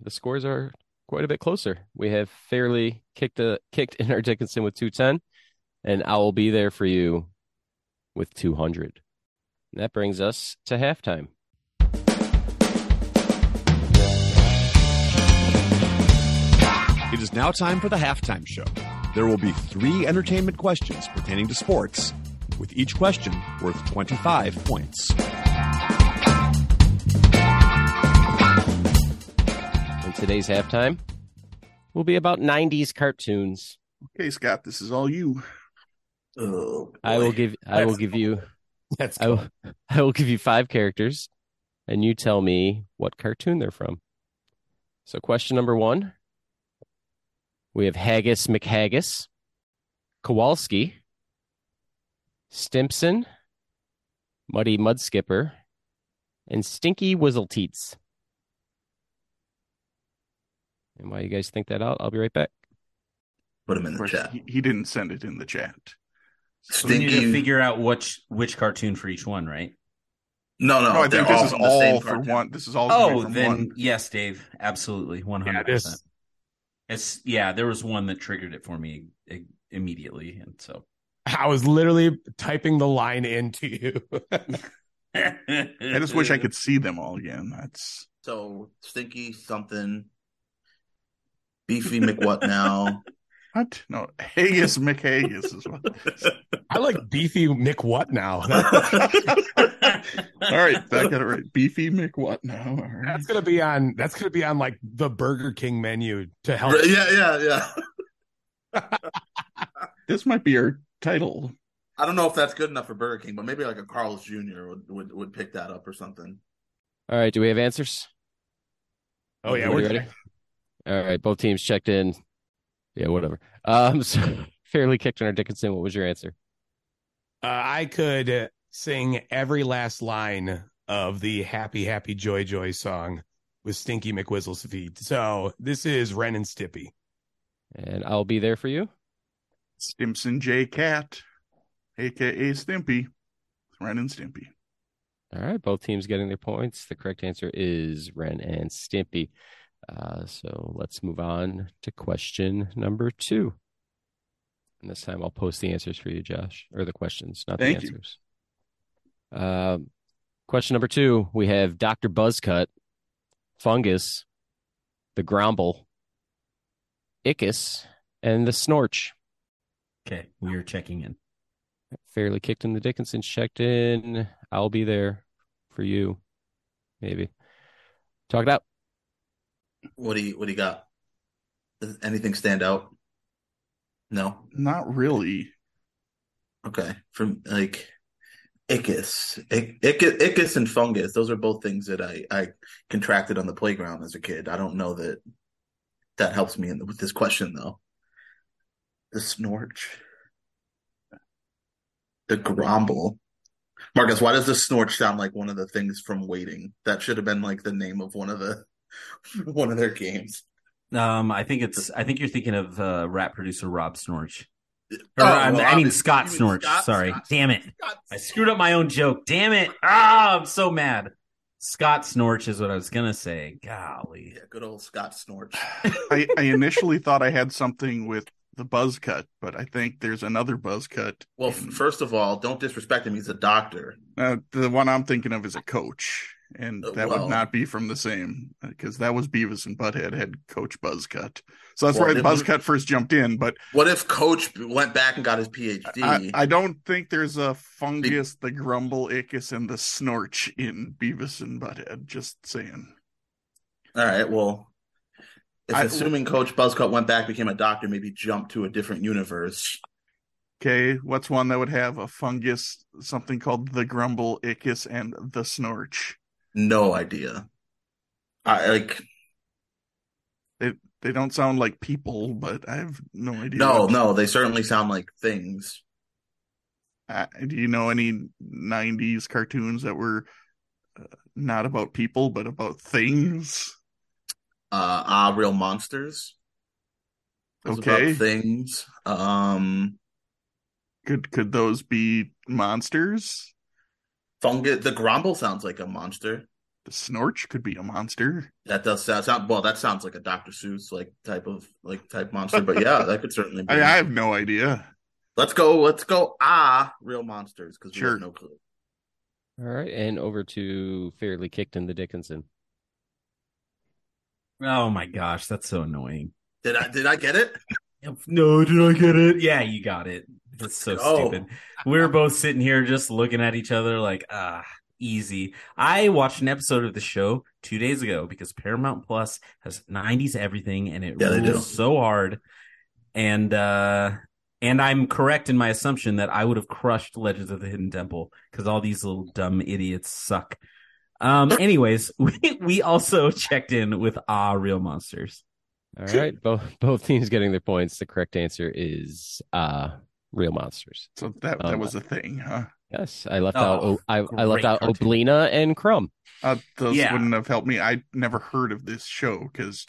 [SPEAKER 2] the scores are quite a bit closer. We have fairly kicked a kicked in our Dickinson with 210, and I will be there for you with 200. That brings us to halftime.
[SPEAKER 7] It is now time for the halftime show. There will be three entertainment questions pertaining to sports, with each question worth 25 points.
[SPEAKER 2] And today's halftime will be about 90s cartoons.
[SPEAKER 5] Okay, Scott, this is all you.
[SPEAKER 6] Oh,
[SPEAKER 2] I will give I will give you
[SPEAKER 3] That's
[SPEAKER 2] I will, I will give you five characters, and you tell me what cartoon they're from. So, question number one we have Haggis McHaggis, Kowalski, Stimpson, Muddy Mudskipper, and Stinky Wizzleteats. And while you guys think that out, I'll be right back.
[SPEAKER 6] Put him in the
[SPEAKER 5] course,
[SPEAKER 6] chat.
[SPEAKER 5] he, he didn't send it in the chat.
[SPEAKER 4] So we need to figure out which which cartoon for each one, right?
[SPEAKER 6] no, no,
[SPEAKER 5] No, I think this is
[SPEAKER 6] from the same
[SPEAKER 5] all for one. This is all oh, gonna
[SPEAKER 4] Oh,
[SPEAKER 5] from
[SPEAKER 4] then
[SPEAKER 5] one.
[SPEAKER 4] yes, Dave, absolutely, hundred
[SPEAKER 3] this
[SPEAKER 4] percent. It's yeah, there was one that triggered it for me immediately, and so
[SPEAKER 3] I was literally typing the line into you.
[SPEAKER 5] I just wish I could see them all again. That's
[SPEAKER 6] So Stinky something, Beefy McWhat now.
[SPEAKER 5] what? No, Haggis McHaggis is what.
[SPEAKER 3] I like beefy Mick what now?
[SPEAKER 5] all right, I got it right. Beefy McWhat now. All right.
[SPEAKER 3] that's gonna be on that's gonna be on like the Burger King menu to help
[SPEAKER 6] yeah, yeah, yeah.
[SPEAKER 5] This might be our title.
[SPEAKER 6] I don't know if that's good enough for Burger King, but maybe like a Carl's Jr. would would, would pick that up or something.
[SPEAKER 2] All right, do we have answers?
[SPEAKER 3] Oh yeah,
[SPEAKER 2] Everybody
[SPEAKER 3] we're
[SPEAKER 2] ready? All right, both teams checked in. Yeah, whatever. Um, so fairly kicked in our Dickinson. What was your answer?
[SPEAKER 3] Uh, I could sing every last line of the Happy Happy Joy Joy song with Stinky McWhizzle's feet. So this is Ren and Stimpy.
[SPEAKER 2] And I'll be there for you.
[SPEAKER 5] Stimpson J Cat, aka Stimpy. Ren and Stimpy.
[SPEAKER 2] All right, both teams getting their points. The correct answer is Ren and Stimpy. Uh, so let's move on to question number two. And this time I'll post the answers for you, Josh, or the questions, not
[SPEAKER 5] Thank
[SPEAKER 2] the answers. Um, question number two we have Dr. Buzzcut, Fungus, the Grumble, Ickis, and the Snorch.
[SPEAKER 4] okay, we are checking in.
[SPEAKER 2] Fairly kicked in the Dickinson, checked in. I'll be there for you. Maybe. Talk it out.
[SPEAKER 6] What do you what do you got? Does anything stand out? No.
[SPEAKER 5] Not really.
[SPEAKER 6] Okay. From like Ickis, Ich- Ickis and fungus. Those are both things that I I contracted on the playground as a kid. I don't know that that helps me in the, with this question though. The snorch, the grumble. Marcus, why does the snorch sound like one of the things from Waiting? That should have been like the name of one of the one of their games.
[SPEAKER 4] Um, I think it's. I think you're thinking of uh, rap producer Rob Snorch. Or,
[SPEAKER 6] Oh,
[SPEAKER 4] I'm-
[SPEAKER 6] well,
[SPEAKER 4] I mean Scott Snorch.
[SPEAKER 6] Scott-
[SPEAKER 4] Sorry,
[SPEAKER 6] Scott-
[SPEAKER 4] damn it!
[SPEAKER 6] Scott-
[SPEAKER 4] I screwed up my own joke. Damn it! Ah, I'm so mad. Scott Snorch is what I was gonna say. Golly.
[SPEAKER 6] Yeah, good old Scott Snorch.
[SPEAKER 5] I, I initially thought I had something with the buzz cut, but I think there's another buzz cut.
[SPEAKER 6] Well, f- first of all, don't disrespect him. He's a doctor.
[SPEAKER 5] Uh, the one I'm thinking of is a coach. And
[SPEAKER 6] Uh,
[SPEAKER 5] that
[SPEAKER 6] well-
[SPEAKER 5] would not be from the same because that was Beavis and Butthead had Coach Buzzcut. So that's
[SPEAKER 6] Well,
[SPEAKER 5] why Buzzcut first jumped in. But
[SPEAKER 6] What if Coach went back and got his PhD?
[SPEAKER 5] I, I don't think there's a fungus, the grumble, ickis, and the snorch in Beavis and Butthead. Just saying.
[SPEAKER 6] All right. Well,
[SPEAKER 5] I-
[SPEAKER 6] assuming Coach Buzzcut went back, became a doctor, maybe jumped to a different universe.
[SPEAKER 5] Okay, what's one that would have a fungus, something called the grumble, ickis, and the snorch?
[SPEAKER 6] No idea. I like
[SPEAKER 5] they they don't sound like people, but I have no idea.
[SPEAKER 6] no, no. They certainly sound like things.
[SPEAKER 5] Uh, do you know any '90s cartoons that were uh, not about people but about things?
[SPEAKER 6] Uh, ah, real monsters.
[SPEAKER 5] Okay.
[SPEAKER 6] about things. Um,
[SPEAKER 5] Could could those be monsters?
[SPEAKER 6] Fungus. The Grumble sounds like a monster.
[SPEAKER 5] The snorch could be a monster.
[SPEAKER 6] That does sound, sound well. That sounds like a Dr. Seuss like type of like type monster. But yeah, that could certainly be.
[SPEAKER 5] I, I have no idea.
[SPEAKER 6] Let's go. Let's go. Ah, real monsters because we have no clue.
[SPEAKER 2] All right, and over to Fairly Kicked in the Dickinson.
[SPEAKER 4] Oh my gosh, that's so annoying.
[SPEAKER 6] Did I? Did I get it?
[SPEAKER 4] No, did I get it? Yeah, you got it. That's so
[SPEAKER 6] go.
[SPEAKER 4] stupid. We were both sitting here just looking at each other like, ah, easy. I watched an episode of the show two days ago because Paramount Plus has 90s everything and it
[SPEAKER 6] Yeah,
[SPEAKER 4] rules so hard. And uh and I'm correct in my assumption that I would have crushed Legends of the Hidden Temple because all these little dumb idiots suck. Um anyways, we we also checked in with Ah Real Monsters.
[SPEAKER 2] All right, both both teams getting their points. The correct answer is uh real monsters.
[SPEAKER 5] So that that
[SPEAKER 2] Um,
[SPEAKER 5] was a thing, huh?
[SPEAKER 2] Yes, I left
[SPEAKER 4] Oh,
[SPEAKER 2] out I
[SPEAKER 4] great
[SPEAKER 2] left out
[SPEAKER 4] cartoon.
[SPEAKER 2] Oblina and Krumm.
[SPEAKER 5] Uh, those
[SPEAKER 4] Yeah.
[SPEAKER 5] wouldn't have helped me. I never heard of this show because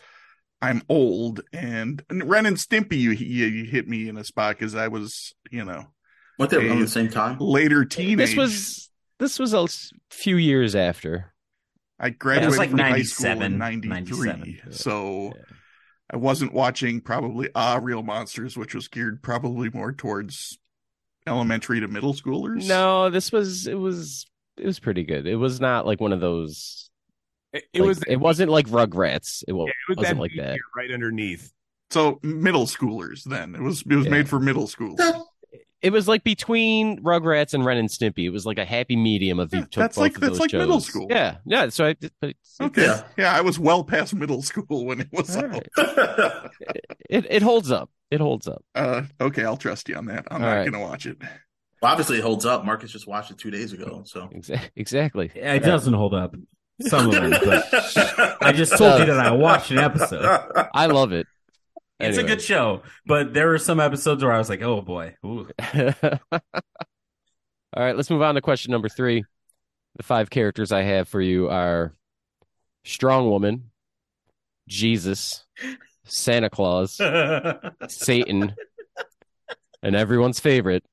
[SPEAKER 5] I'm old, and, and Ren and Stimpy, you, you you hit me in a spot because I was, you know,
[SPEAKER 6] Weren't they around
[SPEAKER 5] Hey.
[SPEAKER 6] the same time?
[SPEAKER 5] later teenage.
[SPEAKER 2] This was this was a few years after.
[SPEAKER 5] I graduated
[SPEAKER 4] like
[SPEAKER 5] from high school in
[SPEAKER 4] 97,
[SPEAKER 5] 93.
[SPEAKER 4] 97.
[SPEAKER 5] So
[SPEAKER 2] Yeah.
[SPEAKER 5] I wasn't watching probably Ah Real Monsters, which was geared probably more towards elementary to middle schoolers.
[SPEAKER 2] No, this was it was it was pretty good. It was not like one of those.
[SPEAKER 3] It, it
[SPEAKER 2] like-
[SPEAKER 3] was.
[SPEAKER 2] It wasn't like Rugrats. It, wa-
[SPEAKER 3] yeah, it was
[SPEAKER 2] wasn't
[SPEAKER 3] that
[SPEAKER 2] like that.
[SPEAKER 3] right underneath.
[SPEAKER 5] So middle schoolers then. It was it was
[SPEAKER 2] Yeah.
[SPEAKER 5] made for middle school.
[SPEAKER 2] It was like between Rugrats and Ren and Stimpy. It was like a happy medium of
[SPEAKER 5] Yeah, that's
[SPEAKER 2] both
[SPEAKER 5] like-
[SPEAKER 2] of
[SPEAKER 5] that's
[SPEAKER 2] those
[SPEAKER 5] like middle school.
[SPEAKER 2] Yeah, yeah. So I, but it's-
[SPEAKER 5] Okay.
[SPEAKER 6] Yeah.
[SPEAKER 5] Yeah. I was well past middle school when it was out.
[SPEAKER 2] right. it it holds up. It holds up.
[SPEAKER 5] Uh, okay, I'll trust you on that. I'm
[SPEAKER 2] All
[SPEAKER 5] not
[SPEAKER 2] right.
[SPEAKER 5] gonna watch it.
[SPEAKER 6] Well, obviously, it holds up. Marcus just watched it two days ago. So
[SPEAKER 2] exactly. Exactly.
[SPEAKER 4] It doesn't hold up. Some of them, but I just told you that I watched an episode.
[SPEAKER 2] I love it.
[SPEAKER 4] It's a good show, but there were some episodes where I was like, "Oh boy,
[SPEAKER 2] All right, let's move on to question number three. The five characters I have for you are Strong Woman, Jesus, Santa Claus, Satan, and everyone's favorite,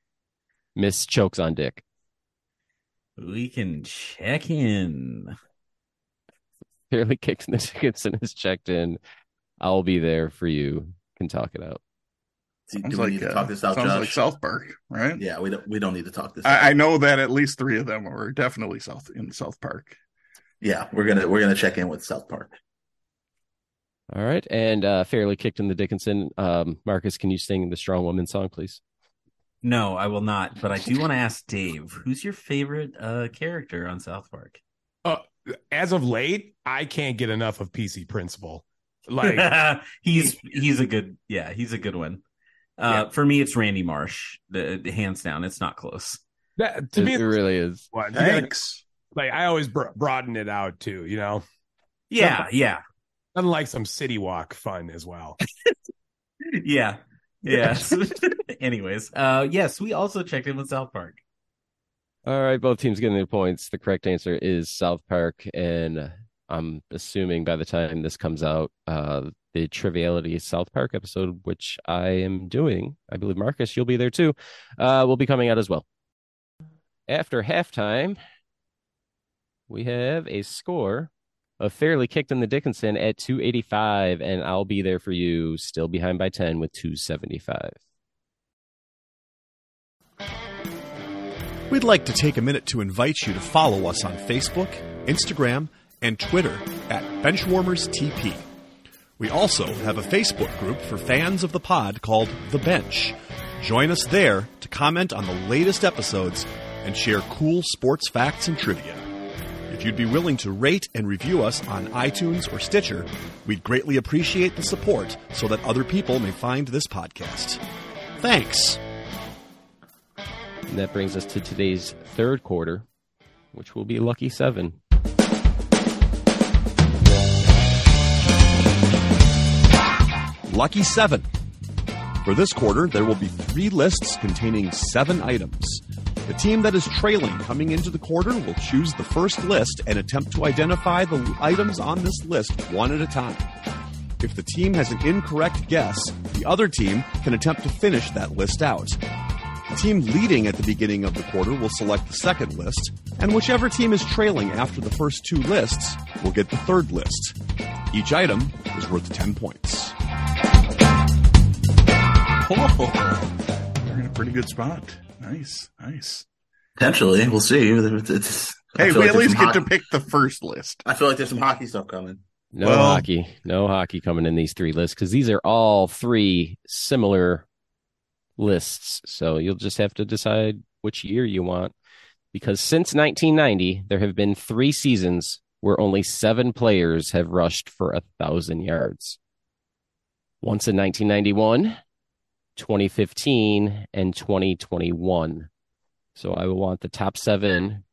[SPEAKER 2] Miss Chokes on Dick.
[SPEAKER 4] we can check in."
[SPEAKER 2] Fairly kicked in the Dickinson has checked in. I'll be there for you. Can talk it out.
[SPEAKER 6] Do,
[SPEAKER 5] Sounds
[SPEAKER 6] do we
[SPEAKER 5] like
[SPEAKER 6] need to
[SPEAKER 5] uh,
[SPEAKER 6] talk this out,
[SPEAKER 5] sounds
[SPEAKER 6] Josh?
[SPEAKER 5] like South Park, right?
[SPEAKER 6] Yeah, we don't. We don't need to talk this. out.
[SPEAKER 5] I, I know that at least three of them are definitely South in South Park.
[SPEAKER 6] Yeah, we're gonna we're gonna check in with South Park.
[SPEAKER 2] All right, and uh, fairly kicked in the Dickinson. Um, Marcus, can you sing the Strong Woman song, please?
[SPEAKER 4] No, I will not. But I do want to ask Dave, who's your favorite uh, character on South Park?
[SPEAKER 3] As of late, I can't get enough of PC Principal. Like
[SPEAKER 4] he's he's a good yeah, he's a good one. Uh, For me, it's Randy Marsh, the, the hands down. It's not close.
[SPEAKER 3] that to
[SPEAKER 2] It,
[SPEAKER 3] me,
[SPEAKER 2] it really is.
[SPEAKER 3] one. You gotta-
[SPEAKER 5] Thanks.
[SPEAKER 3] like I always bro- broaden it out too. You know,
[SPEAKER 4] Yeah, yeah,
[SPEAKER 3] unlike some city walk fun as well.
[SPEAKER 4] yeah, yes. Anyways, uh, yes, we also checked in with South Park.
[SPEAKER 2] All right, both teams getting their points. The correct answer is South Park, and I'm assuming by the time this comes out, uh, the Triviality South Park episode, which I am doing, I believe Marcus, you'll be there too, uh, will be coming out as well. After halftime, we have a score of fairly kicked in the Dickinson at 285, and I'll be there for you, still behind by 10 with 275.
[SPEAKER 7] We'd like to take a minute to invite you to follow us on Facebook, Instagram, and Twitter at BenchwarmersTP. We also have a Facebook group for fans of the pod called The Bench. Join us there to comment on the latest episodes and share cool sports facts and trivia. If you'd be willing to rate and review us on iTunes or Stitcher, we'd greatly appreciate the support so that other people may find this podcast. Thanks.
[SPEAKER 2] And that brings us to today's third quarter, which will be lucky seven.
[SPEAKER 7] Lucky 7. For this quarter, there will be three lists containing seven items. The team that is trailing coming into the quarter will choose the first list and attempt to identify the items on this list one at a time. If the team has an incorrect guess, the other team can attempt to finish that list out. The team leading at the beginning of the quarter will select the second list, and whichever team is trailing after the first two lists will get the third list. Each item is worth 10 points.
[SPEAKER 5] Oh, they're in a pretty good spot. Nice, nice.
[SPEAKER 6] Potentially, we'll see. It's, it's,
[SPEAKER 5] Hey, we
[SPEAKER 6] like
[SPEAKER 5] at least
[SPEAKER 6] some
[SPEAKER 5] get to pick the first list.
[SPEAKER 6] I feel like there's some hockey stuff coming.
[SPEAKER 2] No
[SPEAKER 5] Well-
[SPEAKER 2] hockey. No hockey coming in these three lists because these are all three similar lists. So you'll just have to decide which year you want. Because since 1990, there have been three seasons where only seven players have rushed for a thousand yards. Once in 1991, 2015, and 2021. So I will want the top seven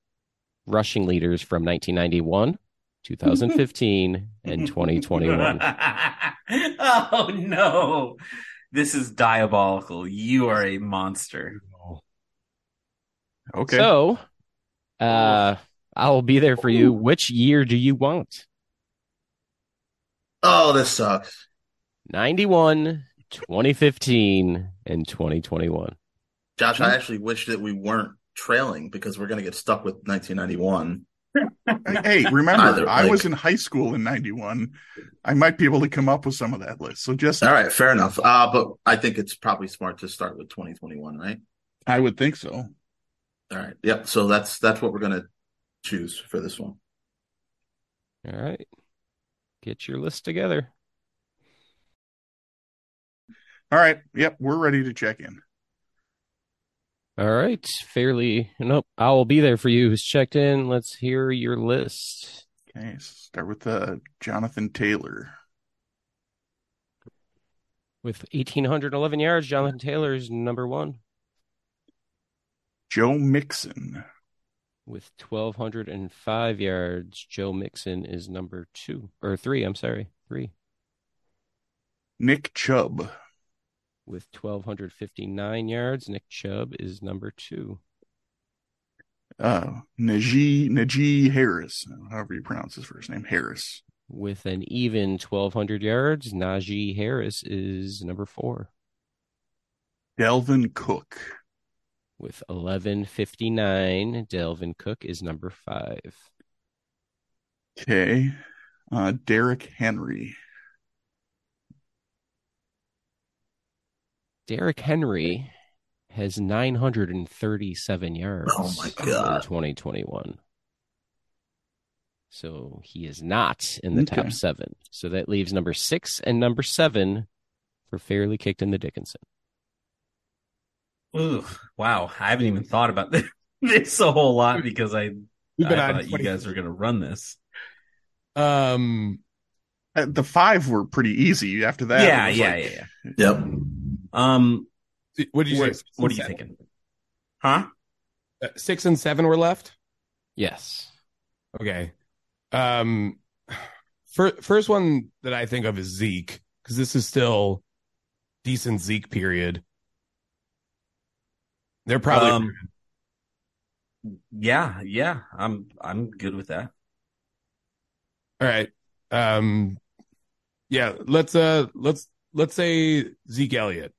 [SPEAKER 2] rushing leaders from 1991, 2015, and 2021.
[SPEAKER 4] oh no. This is diabolical. You are a monster.
[SPEAKER 5] Okay.
[SPEAKER 2] So, uh, I will be there for you. Which year do you want?
[SPEAKER 6] Oh, this sucks.
[SPEAKER 2] 91, 2015, and 2021.
[SPEAKER 6] Josh, I actually wish that we weren't trailing because we're going to get stuck with 1991.
[SPEAKER 5] Hey, remember,
[SPEAKER 6] Either,
[SPEAKER 5] I was in high school in 91. I might be able to come up with some of that list. So just,
[SPEAKER 6] All right, fair enough. Uh, but I think it's probably smart to start with 2021, right?
[SPEAKER 5] I would think so.
[SPEAKER 6] All right. Yep. So that's that's what we're going to choose for this one.
[SPEAKER 2] All right. Get your list together.
[SPEAKER 5] All right. Yep. We're ready to check in.
[SPEAKER 2] All right. Fairly. Nope. I will be there for you. Who's checked in? Let's hear your list.
[SPEAKER 5] Okay. Start with uh, Jonathan Taylor.
[SPEAKER 2] With 1,811 yards, Jonathan Taylor is number one.
[SPEAKER 5] Joe Mixon.
[SPEAKER 2] With 1,205 yards, Joe Mixon is number two. Or three, I'm sorry. Three.
[SPEAKER 5] Nick Chubb.
[SPEAKER 2] With 1,259 yards, Nick Chubb is number two.
[SPEAKER 5] Uh, Najee, Najee Harris. However you pronounce his first name. Harris.
[SPEAKER 2] With an even 1,200 yards, Najee Harris is number four.
[SPEAKER 5] Dalvin Cook.
[SPEAKER 2] With 1159, Dalvin Cook is number five.
[SPEAKER 5] Okay. Uh, Derrick Henry.
[SPEAKER 2] Derrick Henry has 937 yards
[SPEAKER 6] Oh my
[SPEAKER 2] in
[SPEAKER 6] God.
[SPEAKER 2] 2021. So he is not in the
[SPEAKER 5] Okay.
[SPEAKER 2] top seven. So that leaves number six and number seven for fairly kicked in the Dickinson.
[SPEAKER 4] Ooh, wow. I haven't even thought about this, this a whole lot because I, I
[SPEAKER 3] been on
[SPEAKER 4] thought you guys were going to run this.
[SPEAKER 3] Um,
[SPEAKER 5] Uh, the five were pretty easy after that.
[SPEAKER 4] yeah, yeah,
[SPEAKER 5] like-
[SPEAKER 4] yeah, yeah.
[SPEAKER 6] Yep.
[SPEAKER 4] Um,
[SPEAKER 3] what do you
[SPEAKER 4] what,
[SPEAKER 3] say?
[SPEAKER 4] what are you
[SPEAKER 3] Seven?
[SPEAKER 4] thinking? Huh?
[SPEAKER 3] Uh, Six and seven were left.
[SPEAKER 2] Yes.
[SPEAKER 3] Okay. Um, fir- first one that I think of is Zeke because this is still decent Zeke period. They're probably
[SPEAKER 4] Um, Yeah, yeah. I'm, I'm good with that.
[SPEAKER 3] all right. Um, yeah. Let's uh, let's let's say Zeke Elliott.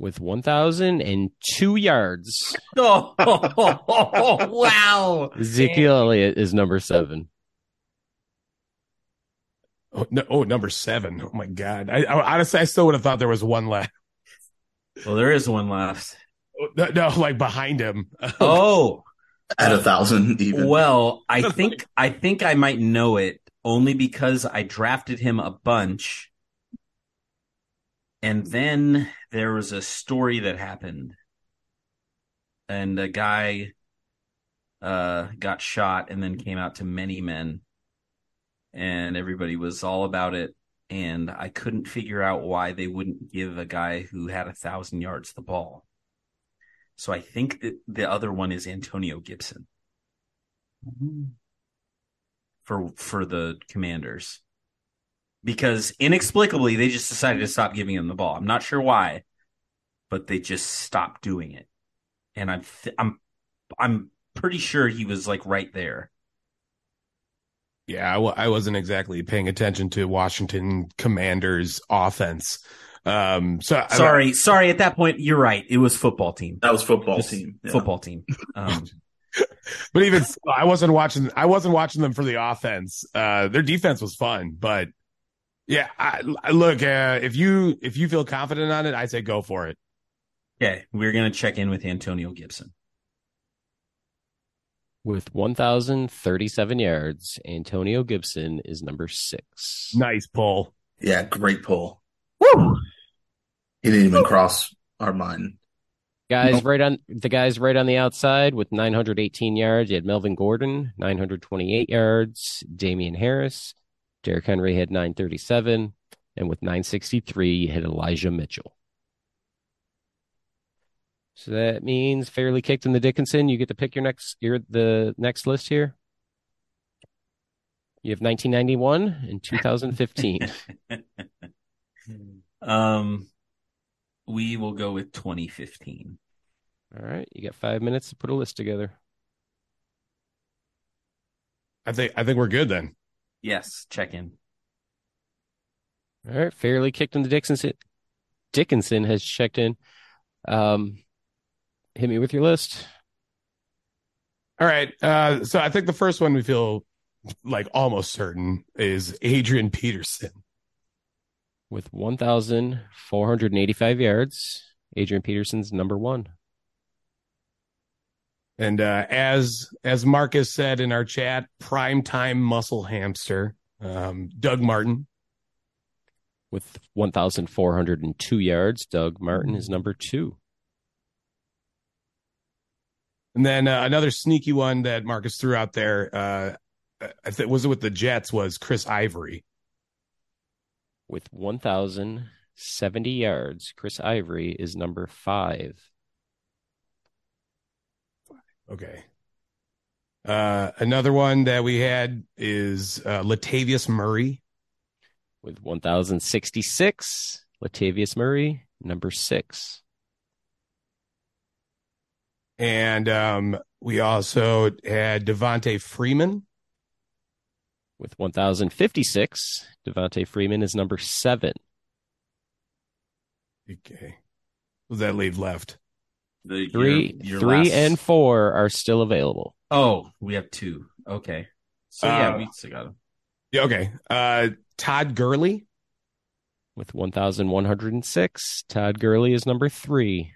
[SPEAKER 2] With 1,002 yards,
[SPEAKER 4] Oh, wow.
[SPEAKER 2] Ezekiel Elliott is number seven.
[SPEAKER 3] Oh, no, oh, number seven. Oh my God. I, I honestly, I still would have thought there was one left.
[SPEAKER 4] Well, there is one left.
[SPEAKER 3] Oh, no, no, like behind him.
[SPEAKER 4] Oh,
[SPEAKER 6] at a thousand even.
[SPEAKER 4] Well, I think I think I might know it only because I drafted him a bunch. And then there was a story that happened. And a guy uh got shot and then came out to many men. And everybody was all about it. And I couldn't figure out why they wouldn't give a guy who had a thousand yards the ball. So I think that the other one is Antonio Gibson for for the Commanders because inexplicably they just decided to stop giving him the ball. I'm not sure why, but they just stopped doing it, and I'm th- I'm I'm pretty sure he was like right there.
[SPEAKER 3] Yeah, I w- I wasn't exactly paying attention to Washington Commanders offense. Um, so I-
[SPEAKER 4] Sorry, sorry. At that point, you're right. It was football team.
[SPEAKER 6] That was football
[SPEAKER 4] Just
[SPEAKER 6] team. Yeah.
[SPEAKER 4] Football team. Um,
[SPEAKER 3] but even so, I wasn't watching. I wasn't watching them for the offense. Uh, their defense was fun, but yeah, I, I- look. Uh, if you if you feel confident on it, I say go for it.
[SPEAKER 4] okay, we're gonna check in with Antonio Gibson.
[SPEAKER 2] With 1,037 yards, Antonio Gibson is number six.
[SPEAKER 3] Nice pull.
[SPEAKER 6] Yeah, great pull. Woo! He didn't even cross our mind.
[SPEAKER 2] Guys, right on the guys right on the outside with 918 yards. You had Melvin Gordon, 928 yards. Damien Harris, Derrick Henry had 937, and with 963, you had Elijah Mitchell. So that means fairly kicked in the Dickinson. You get to pick your next your the next list here. You have 1991 and 2015.
[SPEAKER 4] um, we will go with 2015.
[SPEAKER 2] All right, you got five minutes to put a list together.
[SPEAKER 3] I think I think we're good then.
[SPEAKER 4] Yes, check in.
[SPEAKER 2] All right, fairly kicked in the Dickinson. Dickinson has checked in. Um, hit me with your list.
[SPEAKER 3] All right. Uh, so I think the first one we feel like almost certain is Adrian Peterson.
[SPEAKER 2] With 1,485 yards, Adrian Peterson's number one.
[SPEAKER 3] And uh, as as Marcus said in our chat, primetime muscle hamster, um, Doug Martin.
[SPEAKER 2] With 1,402 yards, Doug Martin is number two.
[SPEAKER 3] And then uh, another sneaky one that Marcus threw out there, uh, I think was it with the Jets was Chris Ivory.
[SPEAKER 2] With 1,070 yards, Chris Ivory is number five.
[SPEAKER 3] Okay. Uh, another one that we had is uh, Latavius Murray.
[SPEAKER 2] With 1,066, Latavius Murray, number six.
[SPEAKER 3] And um, we also had Devonta Freeman.
[SPEAKER 2] With 1,056, Devonta Freeman is number seven.
[SPEAKER 3] Okay. What does that leave left?
[SPEAKER 4] The,
[SPEAKER 2] Three,
[SPEAKER 4] your- your
[SPEAKER 2] three,
[SPEAKER 4] last-
[SPEAKER 2] and four are still available.
[SPEAKER 4] oh, we have two. Okay, so yeah,
[SPEAKER 3] Uh,
[SPEAKER 4] we still got them.
[SPEAKER 3] Yeah, okay. Uh, Todd Gurley.
[SPEAKER 2] With 1,106, Todd Gurley is number three.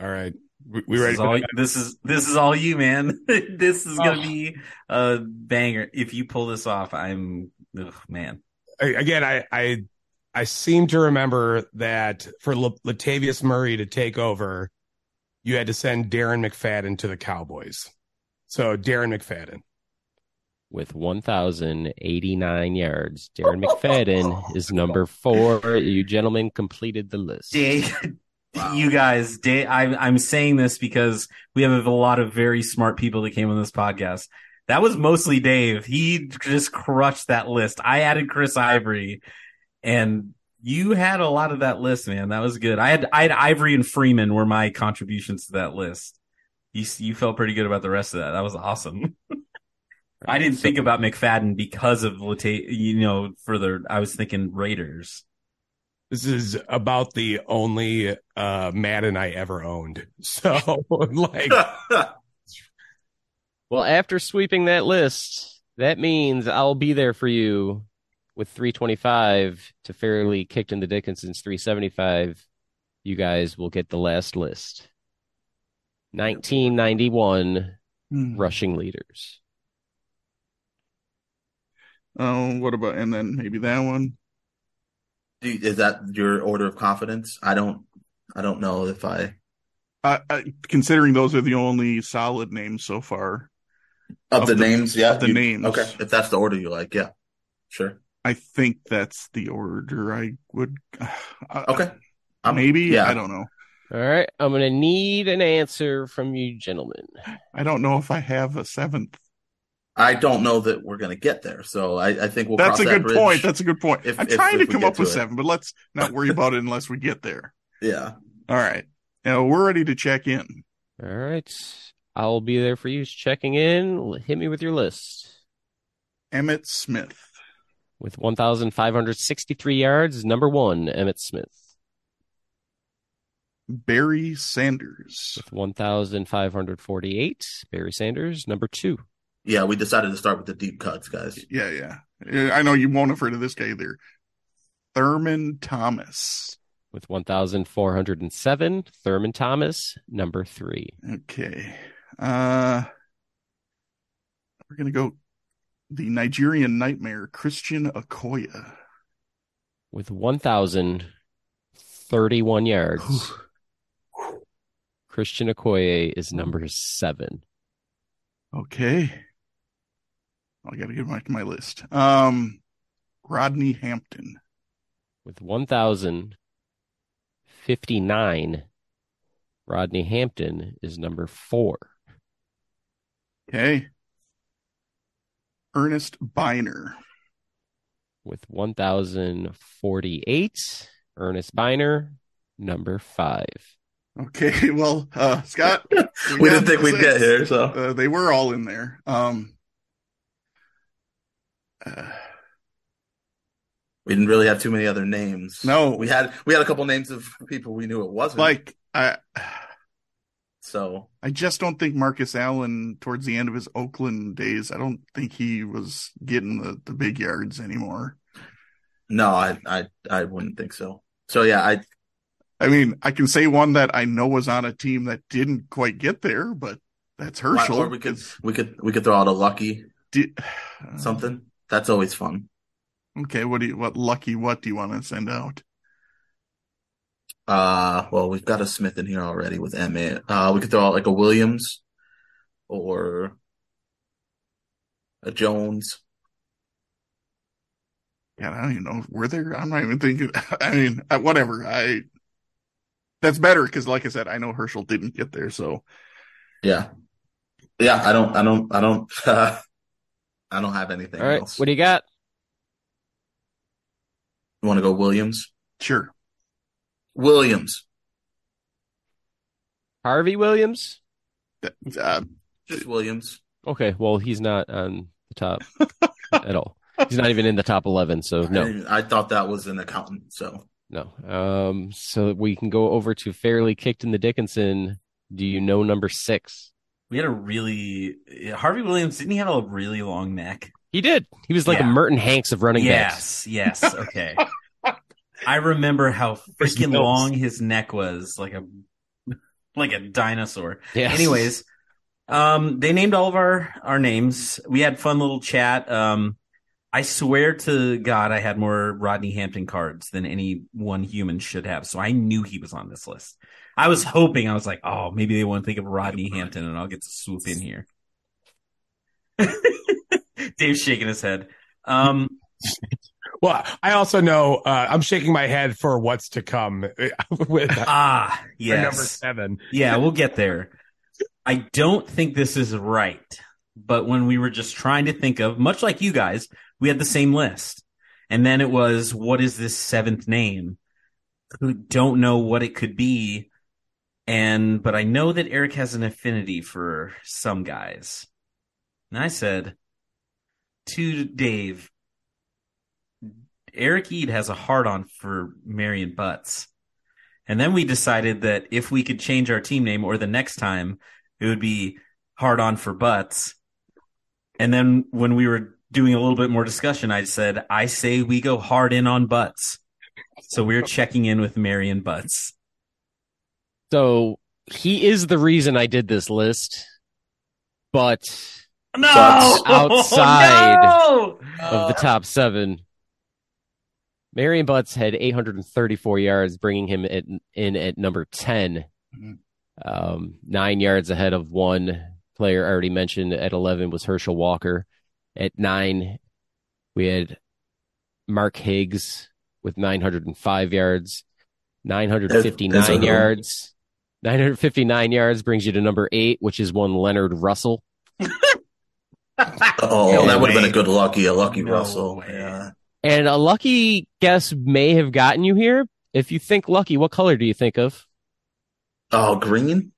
[SPEAKER 3] All right. We, we
[SPEAKER 4] This
[SPEAKER 3] ready
[SPEAKER 4] is, all, this is this is all you, man. this is gonna
[SPEAKER 3] Oh.
[SPEAKER 4] be a banger. If you pull this off, I'm ugh, man.
[SPEAKER 3] I- Again, I, I I seem to remember that for La- Latavius Murray to take over, you had to send Darren McFadden to the Cowboys. So Darren McFadden.
[SPEAKER 2] with 1,089 yards. Darren McFadden is number four. You gentlemen completed the list.
[SPEAKER 4] Dave, you guys, Dave, I, I'm saying this because we have a lot of very smart people that came on this podcast. That was mostly Dave. He just crushed that list. I added Chris Ivory, and you had a lot of that list, man. That was good. I had I had Ivory and Freeman were my contributions to that list. You you felt pretty good about the rest of that. That was awesome. I didn't think about McFadden because of Lata, you know, further. I was thinking Raiders.
[SPEAKER 3] This is about the only uh, Madden I ever owned. So like
[SPEAKER 2] Well, after sweeping that list, that means I'll be there for you with 325 to fairly kicked in the Dickinson's 375. You guys will get the last list. 1991
[SPEAKER 5] Hmm.
[SPEAKER 2] rushing leaders.
[SPEAKER 5] Oh, what about and then maybe that one?
[SPEAKER 6] Is that your order of confidence? I don't. I don't know if I
[SPEAKER 5] Uh, uh, considering those are the only solid names so far,
[SPEAKER 6] of,
[SPEAKER 5] Of
[SPEAKER 6] the,
[SPEAKER 5] the-
[SPEAKER 6] names. Yeah,
[SPEAKER 5] of the
[SPEAKER 6] you-
[SPEAKER 5] names.
[SPEAKER 6] Okay, if that's the order you like, yeah, sure.
[SPEAKER 5] I think that's the order I would. Uh,
[SPEAKER 6] Okay, I'm-
[SPEAKER 5] maybe
[SPEAKER 6] Yeah,
[SPEAKER 5] I don't know.
[SPEAKER 2] All right, I'm going to need an answer from you gentlemen.
[SPEAKER 5] I don't know if I have a seventh.
[SPEAKER 6] I don't know that we're gonna get there, so I, I think we'll.
[SPEAKER 5] That's
[SPEAKER 6] cross
[SPEAKER 5] a
[SPEAKER 6] that
[SPEAKER 5] good
[SPEAKER 6] bridge.
[SPEAKER 5] point. That's a good point.
[SPEAKER 6] if-
[SPEAKER 5] I'm
[SPEAKER 6] if-
[SPEAKER 5] trying
[SPEAKER 6] if
[SPEAKER 5] to
[SPEAKER 6] we
[SPEAKER 5] come
[SPEAKER 6] get
[SPEAKER 5] up with
[SPEAKER 6] it.
[SPEAKER 5] seven, but let's not worry about it unless we get there.
[SPEAKER 6] yeah.
[SPEAKER 5] All right. Now we're ready to check in.
[SPEAKER 2] All right, I'll be there for you checking in. Hit me with your list.
[SPEAKER 5] Emmitt Smith.
[SPEAKER 2] With 1,563 yards, number one, Emmitt Smith.
[SPEAKER 5] Barry Sanders.
[SPEAKER 2] With 1,548, Barry Sanders, number two.
[SPEAKER 6] Yeah, we decided to start with the deep cuts, guys.
[SPEAKER 5] Yeah, yeah. I know you won't have heard of this guy either. Thurman Thomas.
[SPEAKER 2] With 1,407, Thurman Thomas, number three.
[SPEAKER 5] Okay. Uh we're gonna go the Nigerian nightmare, Christian Okoye.
[SPEAKER 2] With 1,031 yards, Christian Okoye is number seven.
[SPEAKER 5] Okay. I gotta get back to my list. Um Rodney Hampton.
[SPEAKER 2] With 1,059, Rodney Hampton is number four.
[SPEAKER 5] Okay. Earnest Byner.
[SPEAKER 2] With 1,048, Earnest Byner, number five.
[SPEAKER 5] Okay, well, uh Scott.
[SPEAKER 6] We didn't think we'd
[SPEAKER 5] six.
[SPEAKER 6] get here, so
[SPEAKER 5] Uh, they were all in there. Um uh,
[SPEAKER 6] we didn't really have too many other names.
[SPEAKER 5] No.
[SPEAKER 6] we had we had a couple names of people we knew it wasn't.
[SPEAKER 5] like I
[SPEAKER 6] so,
[SPEAKER 5] I just don't think Marcus Allen towards the end of his Oakland days, I don't think he was getting the, the big yards anymore.
[SPEAKER 6] no, I I I wouldn't think so. So yeah, I
[SPEAKER 5] I mean, I can say one that I know was on a team that didn't quite get there, but that's Herschel.
[SPEAKER 6] or we could we could we could throw out a lucky
[SPEAKER 5] Di-
[SPEAKER 6] something. That's always fun.
[SPEAKER 5] Okay, what do you what lucky what do you want to send out?
[SPEAKER 6] Uh, well, we've got a Smith in here already with Emmitt. Uh, we could throw out like a Williams or a Jones.
[SPEAKER 5] God, I don't even know. Were there? I'm not even thinking. I mean, uh, whatever. I that's better because, like I said, I know Herschel didn't get there. So
[SPEAKER 6] Yeah, yeah. I don't, I don't, I don't, uh, I don't have anything
[SPEAKER 2] All right,
[SPEAKER 6] else.
[SPEAKER 2] what do you got?
[SPEAKER 6] You want to go Williams?
[SPEAKER 5] sure.
[SPEAKER 6] Williams.
[SPEAKER 2] Harvey Williams?
[SPEAKER 5] Uh,
[SPEAKER 6] Just Williams.
[SPEAKER 2] Okay, well, he's not on the top at all. He's not even in the top 11, so no.
[SPEAKER 6] I, I thought that was an accountant. So
[SPEAKER 2] No. Um, so we can go over to fairly kicked in the Dickinson. Do you know number six?
[SPEAKER 4] We had a really Harvey Williams. Didn't he have a really long neck?
[SPEAKER 2] He did. He was like
[SPEAKER 4] Yeah.
[SPEAKER 2] a Merton Hanks of running backs.
[SPEAKER 4] Yes, yes. Okay. I remember how freaking long his neck was, like a like a dinosaur.
[SPEAKER 2] Yes.
[SPEAKER 4] Anyways, um, they named all of our our names. We had fun little chat. Um, I swear to God, I had more Rodney Hampton cards than any one human should have. So I knew he was on this list. I was hoping. I was like, oh, maybe they want to think of Rodney Hampton, and I'll get to swoop in here. Dave's shaking his head. Um,
[SPEAKER 3] Well, I also know uh, I'm shaking my head for what's to come with
[SPEAKER 4] ah, yes.
[SPEAKER 3] number seven.
[SPEAKER 4] Yeah, we'll get there. I don't think this is right, but when we were just trying to think of, much like you guys, we had the same list. And then it was, what is this seventh name? Who don't know what it could be. And, but I know that Eric has an affinity for some guys. And I said to Dave, Eric Ead has a hard on for Marion Butts. And then we decided that if we could change our team name or the next time, it would be hard on for butts. And then when we were doing a little bit more discussion, I said, I say we go hard in on butts. So we're checking in with Marion Butts.
[SPEAKER 2] So he is the reason I did this list, but
[SPEAKER 4] No,
[SPEAKER 2] outside
[SPEAKER 4] no!
[SPEAKER 2] of the top seven, Marion Butts had 834 yards, bringing him at, in at number 10,
[SPEAKER 5] Mhm.
[SPEAKER 2] um, nine yards ahead of one player already mentioned. At 11 was Herschel Walker. At nine, we had Mark Higgs with 905 yards, 959
[SPEAKER 6] As- as a-
[SPEAKER 2] yards. 959 yards brings you to number eight, which is one Leonard Russell.
[SPEAKER 6] Oh,
[SPEAKER 2] No
[SPEAKER 6] that would have been a good lucky, a lucky
[SPEAKER 4] No
[SPEAKER 6] Russell.
[SPEAKER 4] way.
[SPEAKER 6] Yeah.
[SPEAKER 2] And a lucky guess may have gotten you here. If you think lucky, what color do you think of?
[SPEAKER 6] Oh, green.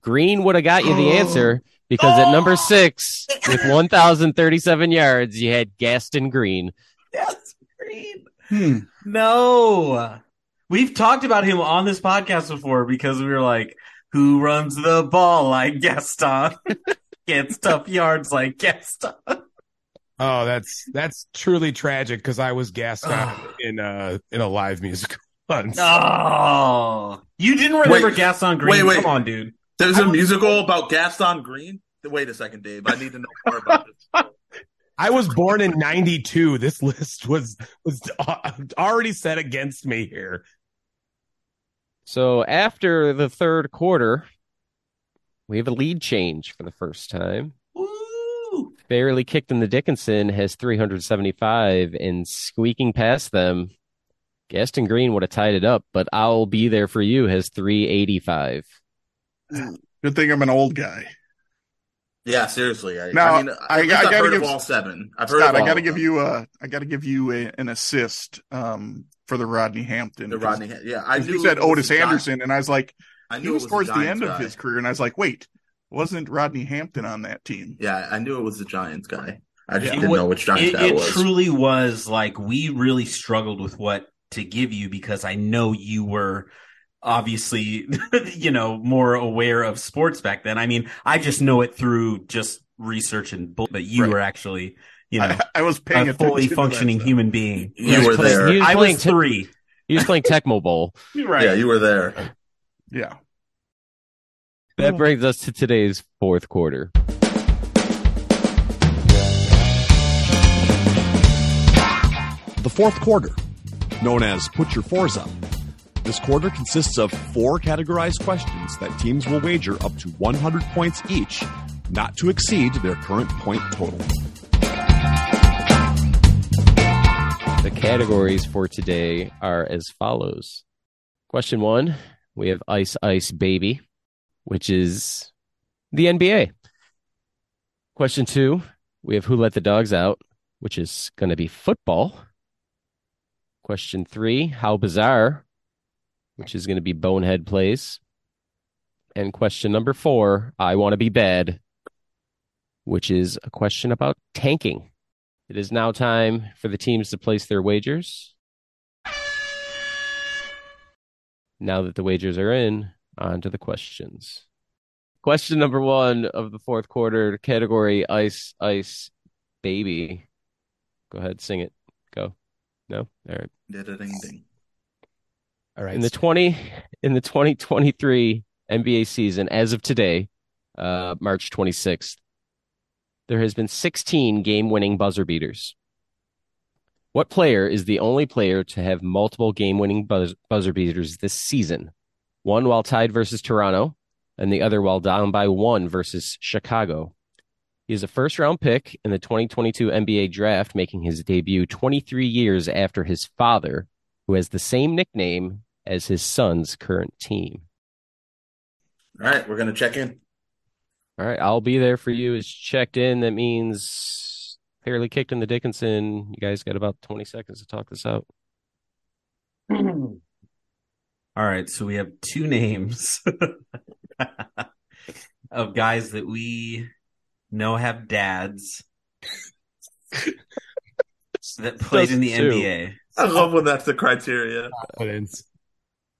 [SPEAKER 2] Green would have got you the answer because at number six, with 1,037 yards, you had Gaston Green.
[SPEAKER 6] Yes, green.
[SPEAKER 5] Hmm.
[SPEAKER 4] No. We've talked about him on this podcast before because we were like, who runs the ball like Gaston? Gets tough yards like Gaston.
[SPEAKER 3] Oh, that's that's truly tragic because I was gassed out in a in a live musical once.
[SPEAKER 4] Oh. You didn't remember
[SPEAKER 6] Wait.
[SPEAKER 4] Gaston Green?
[SPEAKER 6] Wait, wait.
[SPEAKER 4] Come on, dude.
[SPEAKER 6] There's a musical about Gaston Green. Wait a second, Dave. I need to know more about this.
[SPEAKER 3] I was born in '92. This list was was uh, already set against me here.
[SPEAKER 2] So after the third quarter, we have a lead change for the first time.
[SPEAKER 4] Woo.
[SPEAKER 2] Barely kicked in the Dickinson has 375 and squeaking past them. Gaston Green would have tied it up, but I'll be there for you has 385.
[SPEAKER 5] Good thing I'm an old guy.
[SPEAKER 6] Yeah, seriously. I,
[SPEAKER 5] Now,
[SPEAKER 6] I mean,
[SPEAKER 5] I-
[SPEAKER 6] at
[SPEAKER 5] I
[SPEAKER 6] I've
[SPEAKER 5] gotta
[SPEAKER 6] heard
[SPEAKER 5] give-
[SPEAKER 6] of all seven. I've heard
[SPEAKER 5] Scott,
[SPEAKER 6] of
[SPEAKER 5] I got to give
[SPEAKER 6] them.
[SPEAKER 5] you a, I got to give you a, an assist um, for the Rodney Hampton.
[SPEAKER 6] the Rodney. Yeah, I knew
[SPEAKER 5] you said Otis
[SPEAKER 6] the Gi-
[SPEAKER 5] Anderson, and I was like,
[SPEAKER 6] I
[SPEAKER 5] he
[SPEAKER 6] knew it
[SPEAKER 5] was
[SPEAKER 6] was
[SPEAKER 5] towards
[SPEAKER 6] the,
[SPEAKER 5] the,
[SPEAKER 6] Giants
[SPEAKER 5] end of his career, and I was like, wait, wasn't Rodney Hampton on that team?
[SPEAKER 6] Yeah, I knew it was the Giants guy. I just
[SPEAKER 5] Yeah.
[SPEAKER 6] didn't know which Giants
[SPEAKER 4] It,
[SPEAKER 6] guy it
[SPEAKER 4] it
[SPEAKER 6] was.
[SPEAKER 4] truly was like we really struggled with what to give you because I know you were obviously, you know, more aware of sports back then. I mean, I just know it through just research and bull, but you
[SPEAKER 5] Right.
[SPEAKER 4] were actually, you know,
[SPEAKER 5] I, I was paying
[SPEAKER 4] a fully
[SPEAKER 5] to that
[SPEAKER 4] functioning human being.
[SPEAKER 6] You were
[SPEAKER 2] playing-
[SPEAKER 6] there.
[SPEAKER 2] he was
[SPEAKER 4] I was
[SPEAKER 2] te-
[SPEAKER 4] three.
[SPEAKER 2] He was playing Tecmo Bowl.
[SPEAKER 4] Right.
[SPEAKER 6] Yeah, you were there.
[SPEAKER 5] Yeah.
[SPEAKER 2] That mm. brings us to today's fourth quarter.
[SPEAKER 7] The fourth quarter, known as Put Your Fours Up. This quarter consists of four categorized questions that teams will wager up to 100 points each, not to exceed their current point total.
[SPEAKER 2] The categories for today are as follows. Question one, we have Ice Ice Baby, which is the NBA. Question two, we have Who Let the Dogs Out, which is going to be football. Question three, How Bizarre, which is going to be Bonehead Plays. And question number four, I Want to Be Bad, which is a question about tanking. It is now time for the teams to place their wagers. Now that the wagers are in, on to the questions. Question number one of the fourth quarter, category Ice, Ice, Baby. Go ahead, sing it. Go. No? All right.
[SPEAKER 6] Ding-a-ding-ding.
[SPEAKER 3] All right.
[SPEAKER 2] In the 20 in the 2023 NBA season as of today, uh March 26th, there has been 16 game-winning buzzer beaters. What player is the only player to have multiple game-winning buzz- buzzer beaters this season? One while tied versus Toronto, and the other while down by one versus Chicago. He is a first-round pick in the 2022 NBA draft, making his debut 23 years after his father, who has the same nickname as his son's current team.
[SPEAKER 6] All right, we're gonna check in.
[SPEAKER 2] All right, I'll be there for you. It's checked in. That means fairly kicked in the Dickinson. You guys got about 20 seconds to talk this out.
[SPEAKER 4] All right, so we have two names of guys that we know have dads that played in the
[SPEAKER 2] two.
[SPEAKER 4] NBA.
[SPEAKER 6] I love when that's the criteria.
[SPEAKER 3] confidence.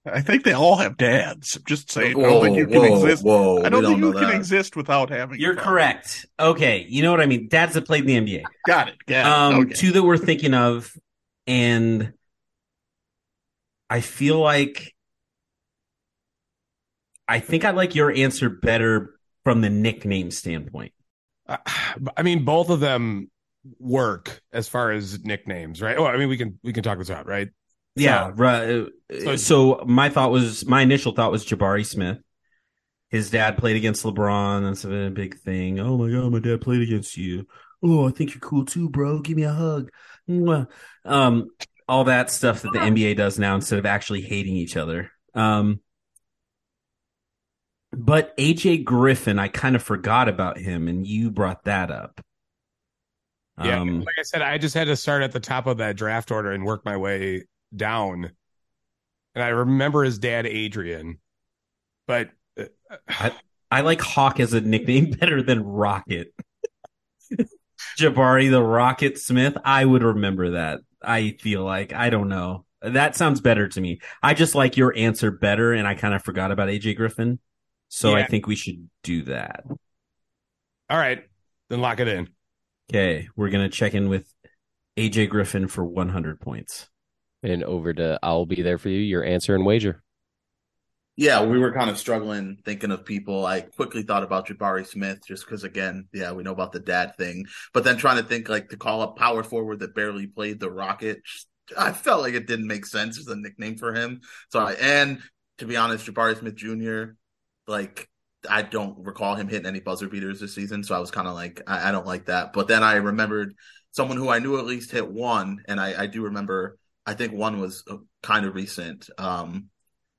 [SPEAKER 5] I think they all have dads. I'm just saying. I don't think you can
[SPEAKER 6] whoa,
[SPEAKER 5] exist.
[SPEAKER 6] whoa!
[SPEAKER 5] I don't think
[SPEAKER 6] don't
[SPEAKER 5] you can
[SPEAKER 6] that.
[SPEAKER 5] exist without having.
[SPEAKER 4] You're correct. Okay, you know what I mean. Dads that played in the NBA.
[SPEAKER 5] Got it. Got it.
[SPEAKER 4] Um,
[SPEAKER 5] okay.
[SPEAKER 4] two that we're thinking of, and I feel like I think I like your answer better from the nickname standpoint.
[SPEAKER 3] Uh, I mean, both of them work as far as nicknames, right? Well, I mean, we can we can talk this out, right?
[SPEAKER 4] Yeah. right. So, so my thought was my initial thought was Jabari Smith. His dad played against LeBron. That's a big thing. Oh my god, my dad played against you. Oh, I think you're cool too, bro. Give me a hug. Um, all that stuff that the NBA does now instead of actually hating each other. Um, but AJ Griffin, I kind of forgot about him, and you brought that up.
[SPEAKER 3] Yeah, um, like I said, I just had to start at the top of that draft order and work my way down. And I remember his dad, Adrian, but
[SPEAKER 4] uh, I, I like Hawk as a nickname better than Rocket. Jabari the Rocket Smith. I would remember that. I feel like I don't know. That sounds better to me. I just like your answer better, and I kind of forgot about AJ Griffin. So yeah. I think we should do that.
[SPEAKER 3] All right, then lock it in.
[SPEAKER 4] Okay, we're gonna check in with AJ Griffin for 100 points.
[SPEAKER 2] And over to I'll be there for you. Your answer and wager.
[SPEAKER 6] Yeah, we were kind of struggling thinking of people. I quickly thought about Jabari Smith just because, again, yeah, we know about the dad thing. But then trying to think like to call up power forward that barely played the Rocket, I felt like it didn't make sense as a nickname for him. So I, and to be honest, Jabari Smith Jr. Like I don't recall him hitting any buzzer beaters this season, so I was kind of like, I, I, don't like that. But then I remembered someone who I knew at least hit one, and I, I do remember. I think one was uh, kind of recent. Um,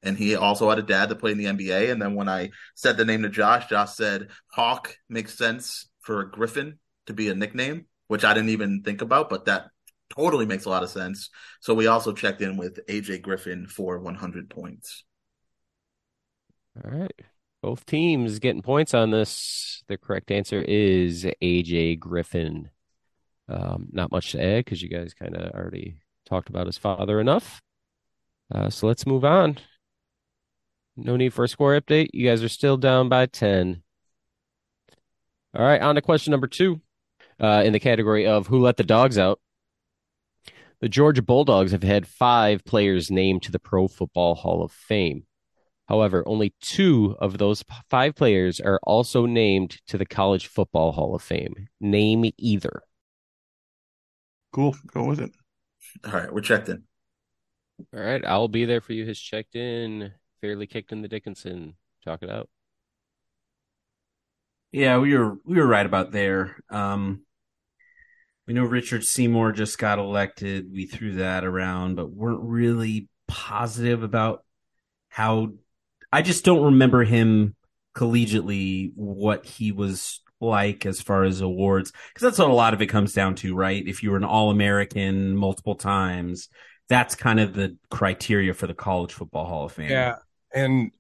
[SPEAKER 6] and he also had a dad that played in the NBA. And then when I said the name to Josh, Josh said Hawk makes sense for a Griffin to be a nickname, which I didn't even think about, but that totally makes a lot of sense. So we also checked in with AJ Griffin for 100 points.
[SPEAKER 2] All right. Both teams getting points on this. The correct answer is AJ Griffin. Um, not much to add because you guys kind of already talked about his father enough. Uh, so let's move on. No need for a score update. You guys are still down by 10. All right, on to question number two uh, in the category of Who Let the Dogs Out. The Georgia Bulldogs have had five players named to the Pro Football Hall of Fame. However, only two of those five players are also named to the College Football Hall of Fame. Name either.
[SPEAKER 5] Cool. Go with it.
[SPEAKER 6] All right, we're checked in.
[SPEAKER 2] All right, I'll be there for you. Has checked in. Fairly kicked in the Dickinson. Talk it out.
[SPEAKER 4] Yeah, we were we were right about there. Um, we know Richard Seymour just got elected. We threw that around, but weren't really positive about how I just don't remember him collegiately what he was like as far as awards because that's what a lot of it comes down to, right? If you were an All American multiple times, that's kind of the criteria for the College Football Hall of Fame.
[SPEAKER 3] Yeah, and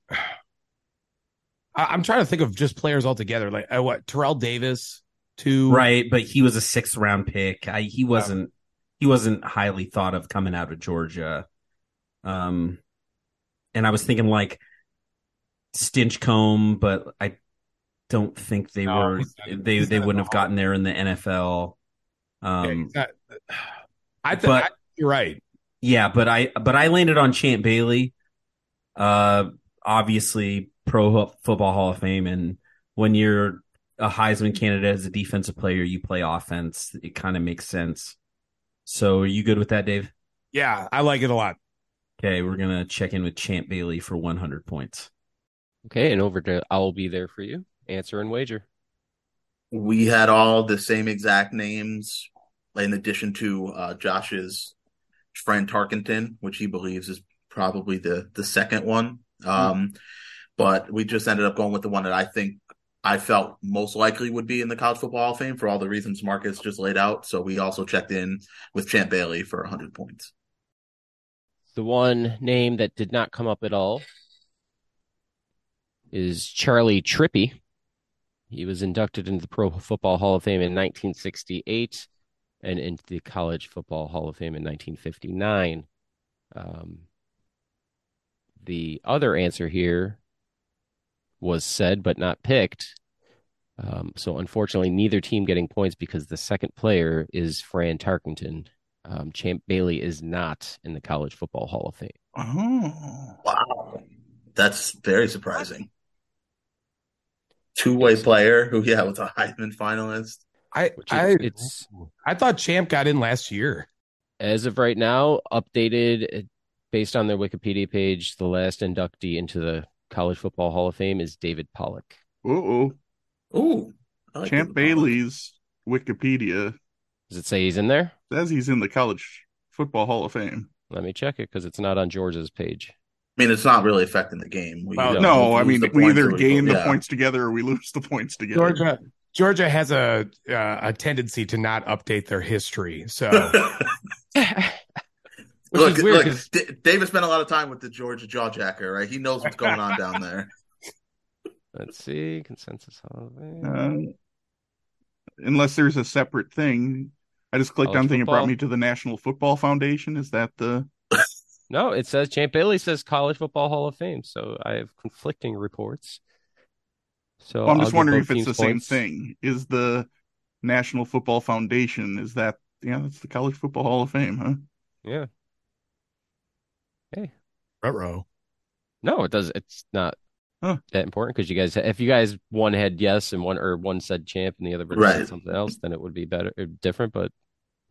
[SPEAKER 3] I- am trying to think of just players altogether. Like uh, what Terrell Davis, too,
[SPEAKER 4] right? But he was a sixth round pick. I, he wasn't. Yeah. He wasn't highly thought of coming out of Georgia. Um, and I was thinking like Stinchcomb, but I don't think they no, were. they they wouldn't have gotten there in the NFL. Um,
[SPEAKER 3] yeah, I think you're right.
[SPEAKER 4] Yeah, but I but I landed on Champ Bailey. Uh, obviously Pro Football Hall of Fame, and when you're a Heisman candidate as a defensive player, you play offense. It kind of makes sense. So, are you good with that, Dave?
[SPEAKER 3] Yeah, I like it a lot.
[SPEAKER 4] Okay, we're gonna check in with Champ Bailey for 100 points.
[SPEAKER 2] Okay, and over to I'll be there for you. Answer and wager.
[SPEAKER 6] We had all the same exact names, in addition to uh, Josh's friend Tarkenton, which he believes is probably the the second one. Um, mm-hmm. But we just ended up going with the one that I think I felt most likely would be in the College Football Hall of Fame for all the reasons Markkus just laid out. So we also checked in with Champ Bailey for 100 points.
[SPEAKER 2] The one name that did not come up at all is Charley Trippi. He was inducted into the Pro Football Hall of Fame in 1968 and into the College Football Hall of Fame in 1959. Um, the other answer here was said but not picked. Um, so unfortunately, neither team getting points because the second player is Fran Tarkenton. Um, Champ Bailey is not in the College Football Hall of Fame.
[SPEAKER 6] Oh, wow. That's very surprising. Two way player who, yeah, was a Heisman finalist.
[SPEAKER 3] I
[SPEAKER 2] is,
[SPEAKER 3] I
[SPEAKER 2] it's
[SPEAKER 3] I thought Champ got in last year.
[SPEAKER 2] as of right now updated uh, based on their Wikipedia page. The last inductee into the College Football Hall of Fame is David Pollack.
[SPEAKER 5] Uh-oh.
[SPEAKER 6] Ooh. Like
[SPEAKER 5] Champ
[SPEAKER 6] it.
[SPEAKER 5] Bailey's Wikipedia
[SPEAKER 2] Does it say he's in there?
[SPEAKER 5] says he's in the College Football Hall of Fame.
[SPEAKER 2] Let me check it because it's not on George's page.
[SPEAKER 6] I mean, it's not really affecting the game. We,
[SPEAKER 3] Well,
[SPEAKER 6] you
[SPEAKER 5] No,
[SPEAKER 6] know,
[SPEAKER 5] I mean we either
[SPEAKER 6] or we
[SPEAKER 5] gain the
[SPEAKER 6] yeah.
[SPEAKER 5] points together or we lose the points together.
[SPEAKER 3] Georgia Georgia has a uh, a tendency to not update their history. So
[SPEAKER 2] Which
[SPEAKER 6] look,
[SPEAKER 2] is weird
[SPEAKER 6] look,
[SPEAKER 2] 'cause-
[SPEAKER 6] D- David spent a lot of time with the Georgia Jawjacker, right? He knows what's going on down there.
[SPEAKER 2] Let's see consensus Hall of Fame.
[SPEAKER 5] Uh, unless there's a separate thing. I just clicked
[SPEAKER 2] College
[SPEAKER 5] on thing. It brought me to the National Football Foundation. Is that the?
[SPEAKER 2] No, it says Champ Bailey says College Football Hall of Fame. So I have conflicting reports. So
[SPEAKER 5] Well, I'm
[SPEAKER 2] I'll
[SPEAKER 5] just wondering if it's the
[SPEAKER 2] teams
[SPEAKER 5] same thing. Is the National Football Foundation? Is that? Yeah, that's the College Football Hall of Fame, huh?
[SPEAKER 2] Yeah. Hey.
[SPEAKER 3] Ruh-roh.
[SPEAKER 2] No, it does. It's not
[SPEAKER 5] Huh.
[SPEAKER 2] that important because you guys, if you guys one had yes and one or one said champ and the other person
[SPEAKER 6] Right.
[SPEAKER 2] said something else, then it would be better, different. But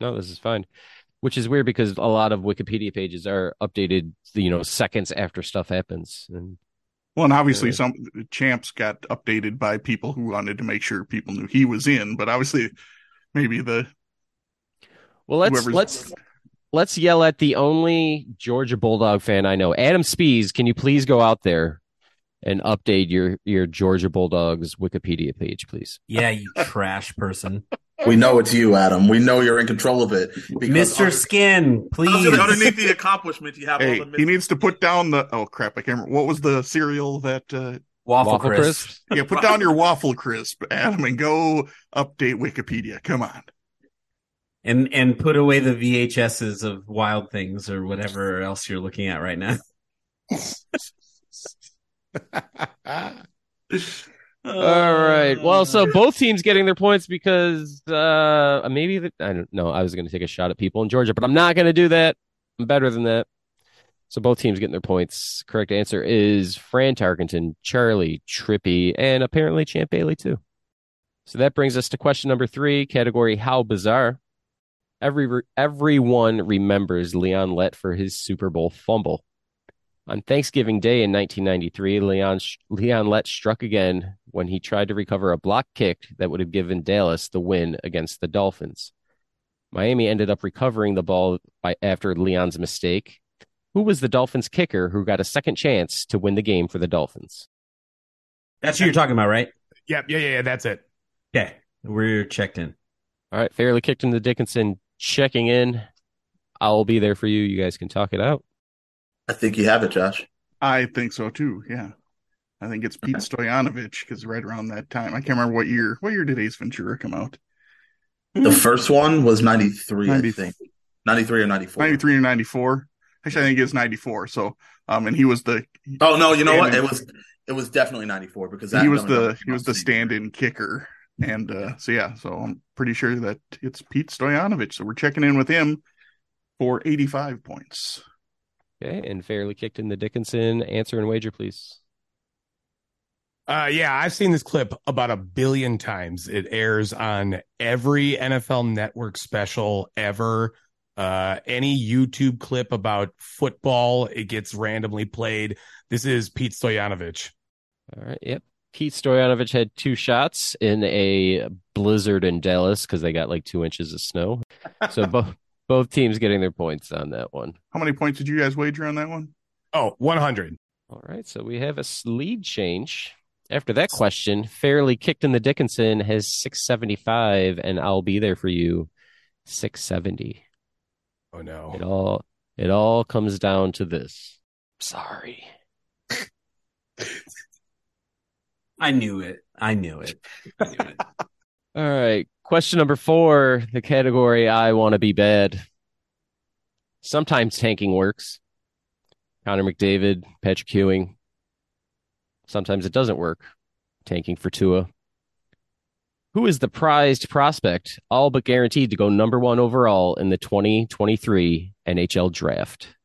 [SPEAKER 2] no, this is fine. Which is weird because a lot of Wikipedia pages are updated, you know, seconds after stuff happens. And
[SPEAKER 5] Well, and obviously
[SPEAKER 2] Yeah.
[SPEAKER 5] some champs got updated by people who wanted to make sure people knew he was in, but obviously maybe the
[SPEAKER 2] well, let's let's let's yell at the only Georgia Bulldog fan I know, Adam Spees. Can you please go out there and update your your Georgia Bulldogs Wikipedia page, please?
[SPEAKER 4] Yeah, you trash person.
[SPEAKER 6] We know it's you, Adam. We know you're in control of it.
[SPEAKER 4] Mr.
[SPEAKER 6] under-
[SPEAKER 4] Skin, please.
[SPEAKER 6] underneath the accomplishment, you have
[SPEAKER 5] hey,
[SPEAKER 6] all the
[SPEAKER 5] he needs to put down the oh crap, I can't remember what was the cereal that uh
[SPEAKER 4] Waffle,
[SPEAKER 2] Waffle
[SPEAKER 4] crisp.
[SPEAKER 2] crisp?
[SPEAKER 5] yeah, put down your waffle crisp, Adam, and go update Wikipedia. Come on.
[SPEAKER 4] And and put away the VHSs of Wild Things or whatever else you're looking at right now.
[SPEAKER 2] All right. Well, so both teams getting their points because uh maybe the, I don't know. I was going to take a shot at people in Georgia, but I'm not going to do that. I'm better than that. So both teams getting their points. Correct answer is Fran Tarkenton, Charley Trippi, and apparently Champ Bailey too. So that brings us to question number three, category How Bizarre. Every everyone remembers Leon Lett for his Super Bowl fumble. On Thanksgiving Day in 1993, Leon Leon Lett struck again when he tried to recover a block kick that would have given Dallas the win against the Dolphins. Miami ended up recovering the ball by after Leon's mistake. Who was the Dolphins kicker who got a second chance to win the game for the Dolphins?
[SPEAKER 4] That's who you're talking about, right?
[SPEAKER 3] Yep, yeah, yeah, yeah, that's it.
[SPEAKER 4] Okay. We're checked in.
[SPEAKER 2] All right, fairly kicked into Dickinson, checking in. I'll be there for you. You guys can talk it out.
[SPEAKER 6] I think you have it, Josh.
[SPEAKER 5] I think so too. Yeah. I think it's Pete Stoyanovich because right around that time, I can't remember what year. What year did Ace Ventura come out?
[SPEAKER 6] The first one was 93,
[SPEAKER 5] 90
[SPEAKER 6] I think. 93 or 94.
[SPEAKER 5] 93 or 94. Actually, I think it's 94. So, um, and he was the
[SPEAKER 6] Oh, no, you know what? It was it was definitely 94 because that
[SPEAKER 5] he was the he was the
[SPEAKER 6] came out same year.
[SPEAKER 5] stand-in kicker, and uh, so yeah, so I'm pretty sure that it's Pete Stoyanovich. So we're checking in with him for 85 points.
[SPEAKER 2] Okay, and fairly kicked in the Dickinson. Answer and wager, please.
[SPEAKER 3] Uh, yeah, I've seen this clip about a billion times. It airs on every NFL network special ever. Uh, any YouTube clip about football, it gets randomly played. This is Pete Stoyanovich.
[SPEAKER 2] All right. Yep. Pete Stoyanovich had two shots in a blizzard in Dallas because they got like two inches of snow. So both both teams getting their points on that one.
[SPEAKER 5] How many points did you guys wager on that one?
[SPEAKER 3] Oh, 100.
[SPEAKER 2] All right. So we have a lead change. After that question, fairly kicked in the Dickinson has 675, and I'll be there for you 670.
[SPEAKER 3] Oh, no.
[SPEAKER 2] It all it all comes down to this. Sorry.
[SPEAKER 4] I knew it. I knew it. I knew it.
[SPEAKER 2] All right. Question number four, the category I want to be bad. Sometimes tanking works. Connor McDavid, Patrick Ewing. Sometimes it doesn't work. Tanking for Tua. Who is the prized prospect, all but guaranteed to go number one overall in the 2023 NHL draft?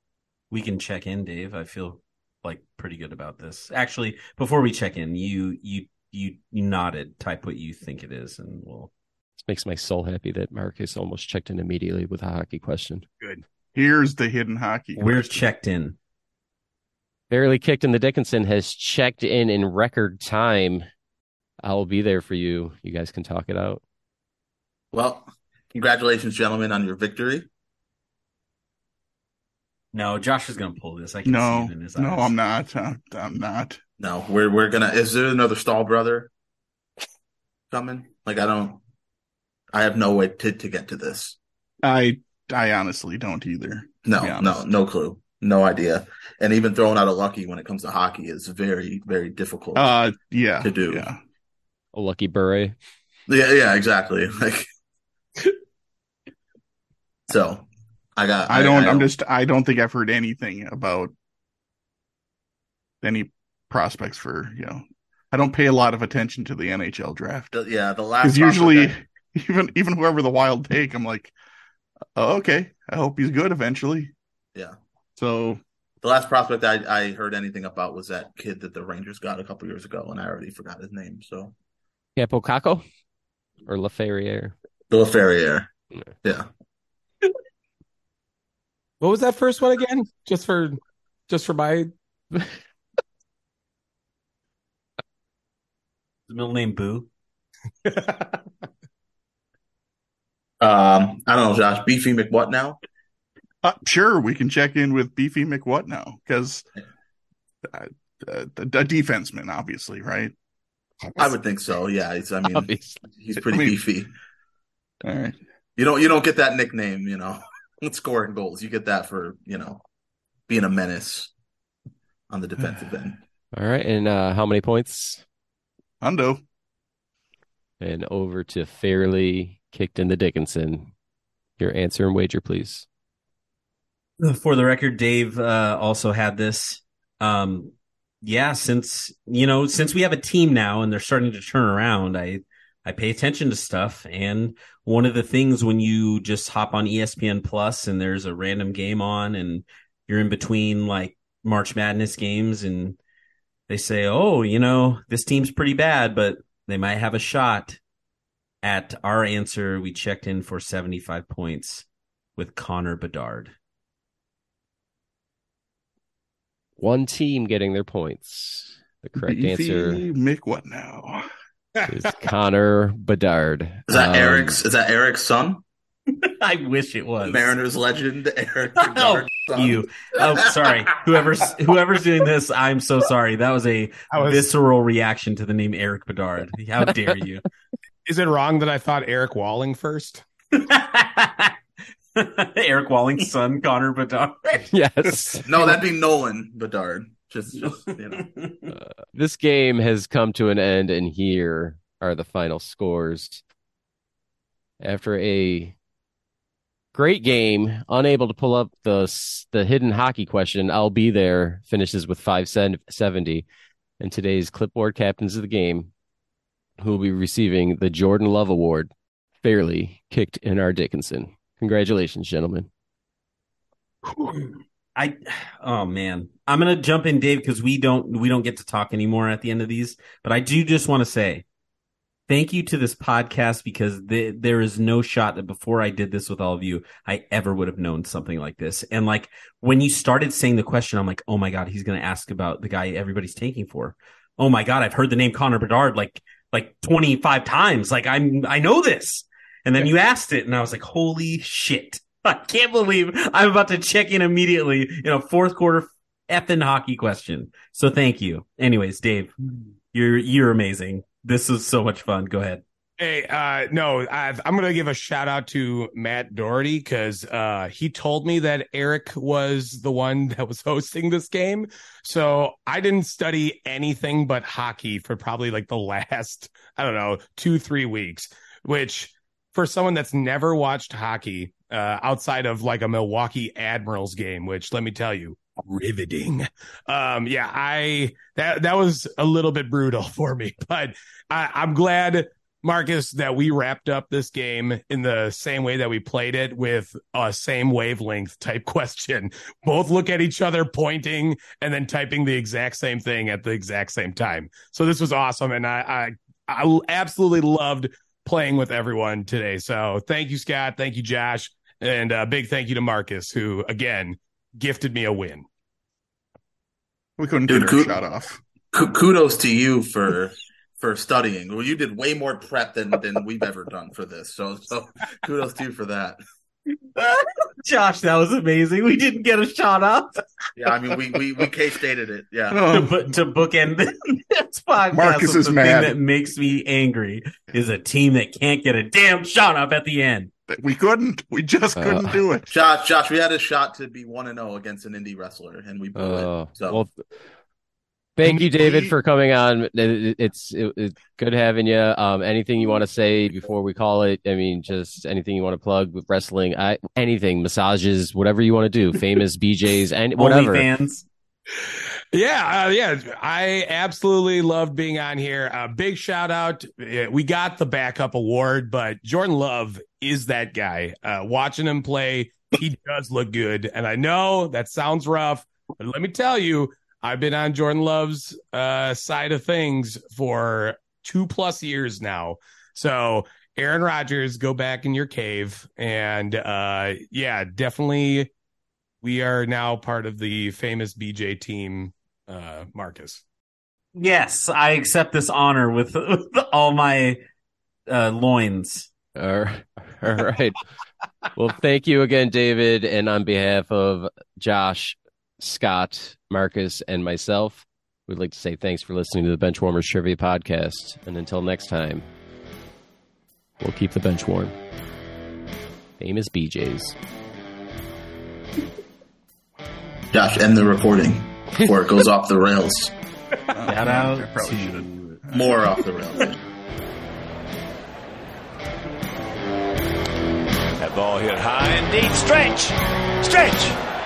[SPEAKER 4] we can check in, Dave. I feel like pretty good about this. Actually, before we check in, you you you you nodded. Type what you think it is, and we'll.
[SPEAKER 2] This makes my soul happy that Markkus almost checked in immediately with a hockey question. Good.
[SPEAKER 5] Here's the hidden hockey.
[SPEAKER 4] We're
[SPEAKER 5] question.
[SPEAKER 4] checked in.
[SPEAKER 2] Barely kicked in the Dickinson has checked in in record time. I'll be there for you. You guys can talk it out.
[SPEAKER 6] Well, congratulations, gentlemen, on your victory.
[SPEAKER 4] No, Josh is gonna pull this. I can
[SPEAKER 5] No,
[SPEAKER 4] see it in his
[SPEAKER 5] no. I'm not. I'm, I'm not.
[SPEAKER 6] No, we're we're gonna. Is there another Staal brother coming? Like I don't. I have no way to to get to this.
[SPEAKER 5] I I honestly don't either.
[SPEAKER 6] No, no, no clue, no idea. And even throwing out a lucky when it comes to hockey is very, very difficult.
[SPEAKER 5] Uh, yeah,
[SPEAKER 6] To do.
[SPEAKER 5] Yeah,
[SPEAKER 2] A lucky beret.
[SPEAKER 6] yeah, yeah, exactly. Like, so I got.
[SPEAKER 5] I don't. I, am just. I don't think I've heard anything about any prospects for you know. I don't pay a lot of attention to the NHL draft
[SPEAKER 6] the- yeah, the last
[SPEAKER 5] because usually,
[SPEAKER 6] prospect
[SPEAKER 5] even even whoever the Wild take, I'm like, oh, okay. I hope he's good eventually.
[SPEAKER 6] Yeah,
[SPEAKER 5] So
[SPEAKER 6] the last prospect I, I heard anything about was that kid that the Rangers got a couple years ago, and I already forgot his name. So
[SPEAKER 2] Kaapo Kakko or Lafrenière.
[SPEAKER 6] Bill Ferrier. Yeah,
[SPEAKER 3] What was that first one again? Just for, just for my.
[SPEAKER 4] His middle name Boo.
[SPEAKER 6] um, I don't know, Josh. Beefy McWhat now?
[SPEAKER 5] Uh, sure, we can check in with Beefy McWhat now because uh, uh, the, the defenseman, obviously, right?
[SPEAKER 6] I would think so. Yeah, he's, I mean,
[SPEAKER 2] Obviously.
[SPEAKER 6] he's pretty
[SPEAKER 5] I mean-
[SPEAKER 6] beefy.
[SPEAKER 5] All right.
[SPEAKER 6] You don't you don't get that nickname, you know, scoring goals. You get that for you know being a menace on the defensive end.
[SPEAKER 2] All right. And uh, how many points?
[SPEAKER 5] Hundo.
[SPEAKER 2] And over to Fairly kicked in the Dickinson. Your answer and wager, please.
[SPEAKER 4] For the record, Dave uh, also had this. Um, yeah, since you know, since we have a team now and they're starting to turn around, I I pay attention to stuff. And one of the things when you just hop on ESPN Plus and there's a random game on and you're in between like March Madness games and they say, "Oh, you know, this team's pretty bad, but they might have a shot." At our answer, we checked in for 75 points with Connor Bedard.
[SPEAKER 2] One team getting their points. The correct
[SPEAKER 5] Beefy
[SPEAKER 2] answer
[SPEAKER 5] McWhat now.
[SPEAKER 2] is Connor Bedard.
[SPEAKER 6] Is that
[SPEAKER 2] Um,
[SPEAKER 6] Eric's? Is that Eric's son?
[SPEAKER 4] I wish it was.
[SPEAKER 6] Mariners legend Eric.
[SPEAKER 4] Bedard.
[SPEAKER 6] Oh, son?
[SPEAKER 4] You. Oh, sorry. Whoever's whoever's doing this, I'm so sorry. That was a
[SPEAKER 3] was-
[SPEAKER 4] visceral reaction to the name Erik Bedard. How dare you?
[SPEAKER 3] Is it wrong that I thought Eric Walling first?
[SPEAKER 4] Eric Walling's son, Connor Bedard.
[SPEAKER 2] Yes.
[SPEAKER 6] No, that'd be Nolan Bedard. Just, just you know.
[SPEAKER 2] Uh, this game has come to an end, and here are the final scores. After a great game, unable to pull up the the hidden hockey question, I'll be there. Finishes with five seventy, and today's clipboard captains of the game, who will be receiving the Jordan Love Award, fairly kicked in our Dickinson. Congratulations, gentlemen.
[SPEAKER 4] I oh man. I'm gonna jump in, Dave, because we don't we don't get to talk anymore at the end of these. But I do just want to say thank you to this podcast because th- there is no shot that before I did this with all of you, I ever would have known something like this. And like when you started saying the question, I'm like, oh my god, he's gonna ask about the guy everybody's taking for. Oh my god, I've heard the name Connor Bedard like like 25 times. Like I'm I know this. And then you asked it, and I was like, holy shit. I can't believe I'm about to check in immediately in a fourth quarter effing hockey question. So thank you. Anyways, Dave, you're you're amazing. This was so much fun. Go ahead.
[SPEAKER 3] Hey, uh, no, I've, I'm going to give a shout out to Matt Doherty because uh, he told me that Eric was the one that was hosting this game. So I didn't study anything but hockey for probably like the last, I don't know, two, three weeks, which for someone that's never watched hockey uh, outside of like a Milwaukee Admirals game, which let me tell you, riveting. Um, yeah, I that that was a little bit brutal for me, but I, I'm glad Markkus, that we wrapped up this game in the same way that we played it with a same wavelength type question. Both look at each other, pointing, and then typing the exact same thing at the exact same time. So this was awesome, and I I, I absolutely loved playing with everyone today. So thank you, Scott. Thank you, Josh, and a big thank you to Markkus, who again gifted me a win.
[SPEAKER 5] We couldn't
[SPEAKER 6] Dude,
[SPEAKER 5] get our
[SPEAKER 6] cool.
[SPEAKER 5] shot off.
[SPEAKER 6] K- kudos to you for for studying. Well, you did way more prep than than we've ever done for this. So so kudos to you for that.
[SPEAKER 4] Josh, that was amazing. We didn't get a shot up
[SPEAKER 6] Yeah, I mean we we we K stated it. Yeah.
[SPEAKER 4] to,
[SPEAKER 5] Oh,
[SPEAKER 4] bu- to bookend this podcast.
[SPEAKER 5] Markkus
[SPEAKER 4] with
[SPEAKER 5] is
[SPEAKER 4] the
[SPEAKER 5] mad.
[SPEAKER 4] Thing that makes me angry is a team that can't get a damn shot up at the end.
[SPEAKER 5] we couldn't. We just
[SPEAKER 2] Uh,
[SPEAKER 5] couldn't do it.
[SPEAKER 6] Josh, Josh, we had a shot to be one and zero against an indie wrestler, and we blew
[SPEAKER 2] Oh,
[SPEAKER 6] it. So
[SPEAKER 2] well, thank you, David, for coming on. It- it- It's it, it's good having you. Um, anything you want to say before we call it? I mean, just anything you want to plug with wrestling, I, anything, massages, whatever you want to do. Famous BJ's and whatever.
[SPEAKER 4] Fans.
[SPEAKER 3] Yeah, uh, yeah, I absolutely loved being on here. Uh, big shout out. We got the backup award, but Jordan Love is that guy. Uh, watching him play, he does look good. And I know that sounds rough, but let me tell you, I've been on Jordan Love's uh, side of things for two plus years now. So, Aaron Rodgers, go back in your cave. And uh, yeah, definitely we are now part of the famous BJ team, uh, Markkus.
[SPEAKER 4] Yes, I accept this honor with, with all my uh, loins.
[SPEAKER 2] All right. All right. well, thank you again, David. And on behalf of Josh, Scott, Markkus, and myself, we'd like to say thanks for listening to the Benchwarmers Trivia Podcast. And until next time, we'll keep the bench warm. Famous BJs.
[SPEAKER 6] Josh, end the recording before it goes off the rails.
[SPEAKER 4] Shout out
[SPEAKER 5] I probably
[SPEAKER 4] to.
[SPEAKER 6] More off the rails.
[SPEAKER 8] That ball hit high and deep. Stretch! Stretch!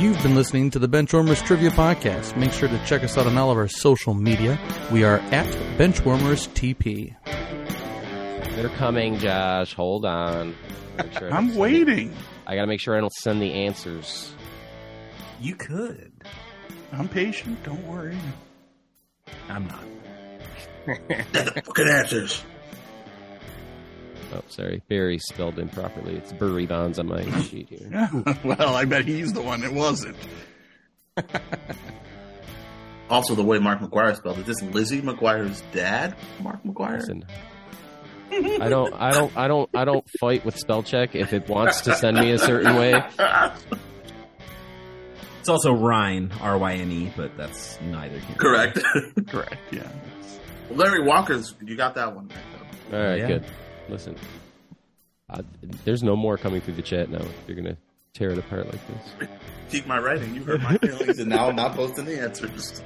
[SPEAKER 1] You've been listening to the Benchwarmers Trivia Podcast. Make sure to check us out on all of our social media. We are at Benchwarmers TP.
[SPEAKER 2] They're coming, Josh. Hold on. Make sure I don't
[SPEAKER 5] I'm
[SPEAKER 2] send-
[SPEAKER 5] waiting.
[SPEAKER 2] I got to make sure I don't send the answers.
[SPEAKER 4] you could.
[SPEAKER 5] I'm patient. Don't worry.
[SPEAKER 4] I'm not.
[SPEAKER 6] Fucking answers.
[SPEAKER 2] Oh, sorry. Barry spelled improperly. It's Burry Bonds on my sheet here.
[SPEAKER 5] well, I bet he's the one that wasn't.
[SPEAKER 6] Also, the way Mark McGuire spelled it. This Lizzie McGuire's dad, Mark McGuire.
[SPEAKER 2] Listen, I don't, I don't, I don't, I don't fight with spell check if it wants to send me a certain way.
[SPEAKER 4] It's also Ryan, R Y N E, but that's neither here.
[SPEAKER 6] Correct.
[SPEAKER 5] Correct. Yeah.
[SPEAKER 6] Larry Walker's. You got that one. Right, though.
[SPEAKER 2] All right,
[SPEAKER 4] Yeah.
[SPEAKER 2] good. Listen, there's no more coming through the chat now. You're gonna tear it apart like this.
[SPEAKER 6] Keep my writing. You hurt my feelings, and now I'm not posting the answers.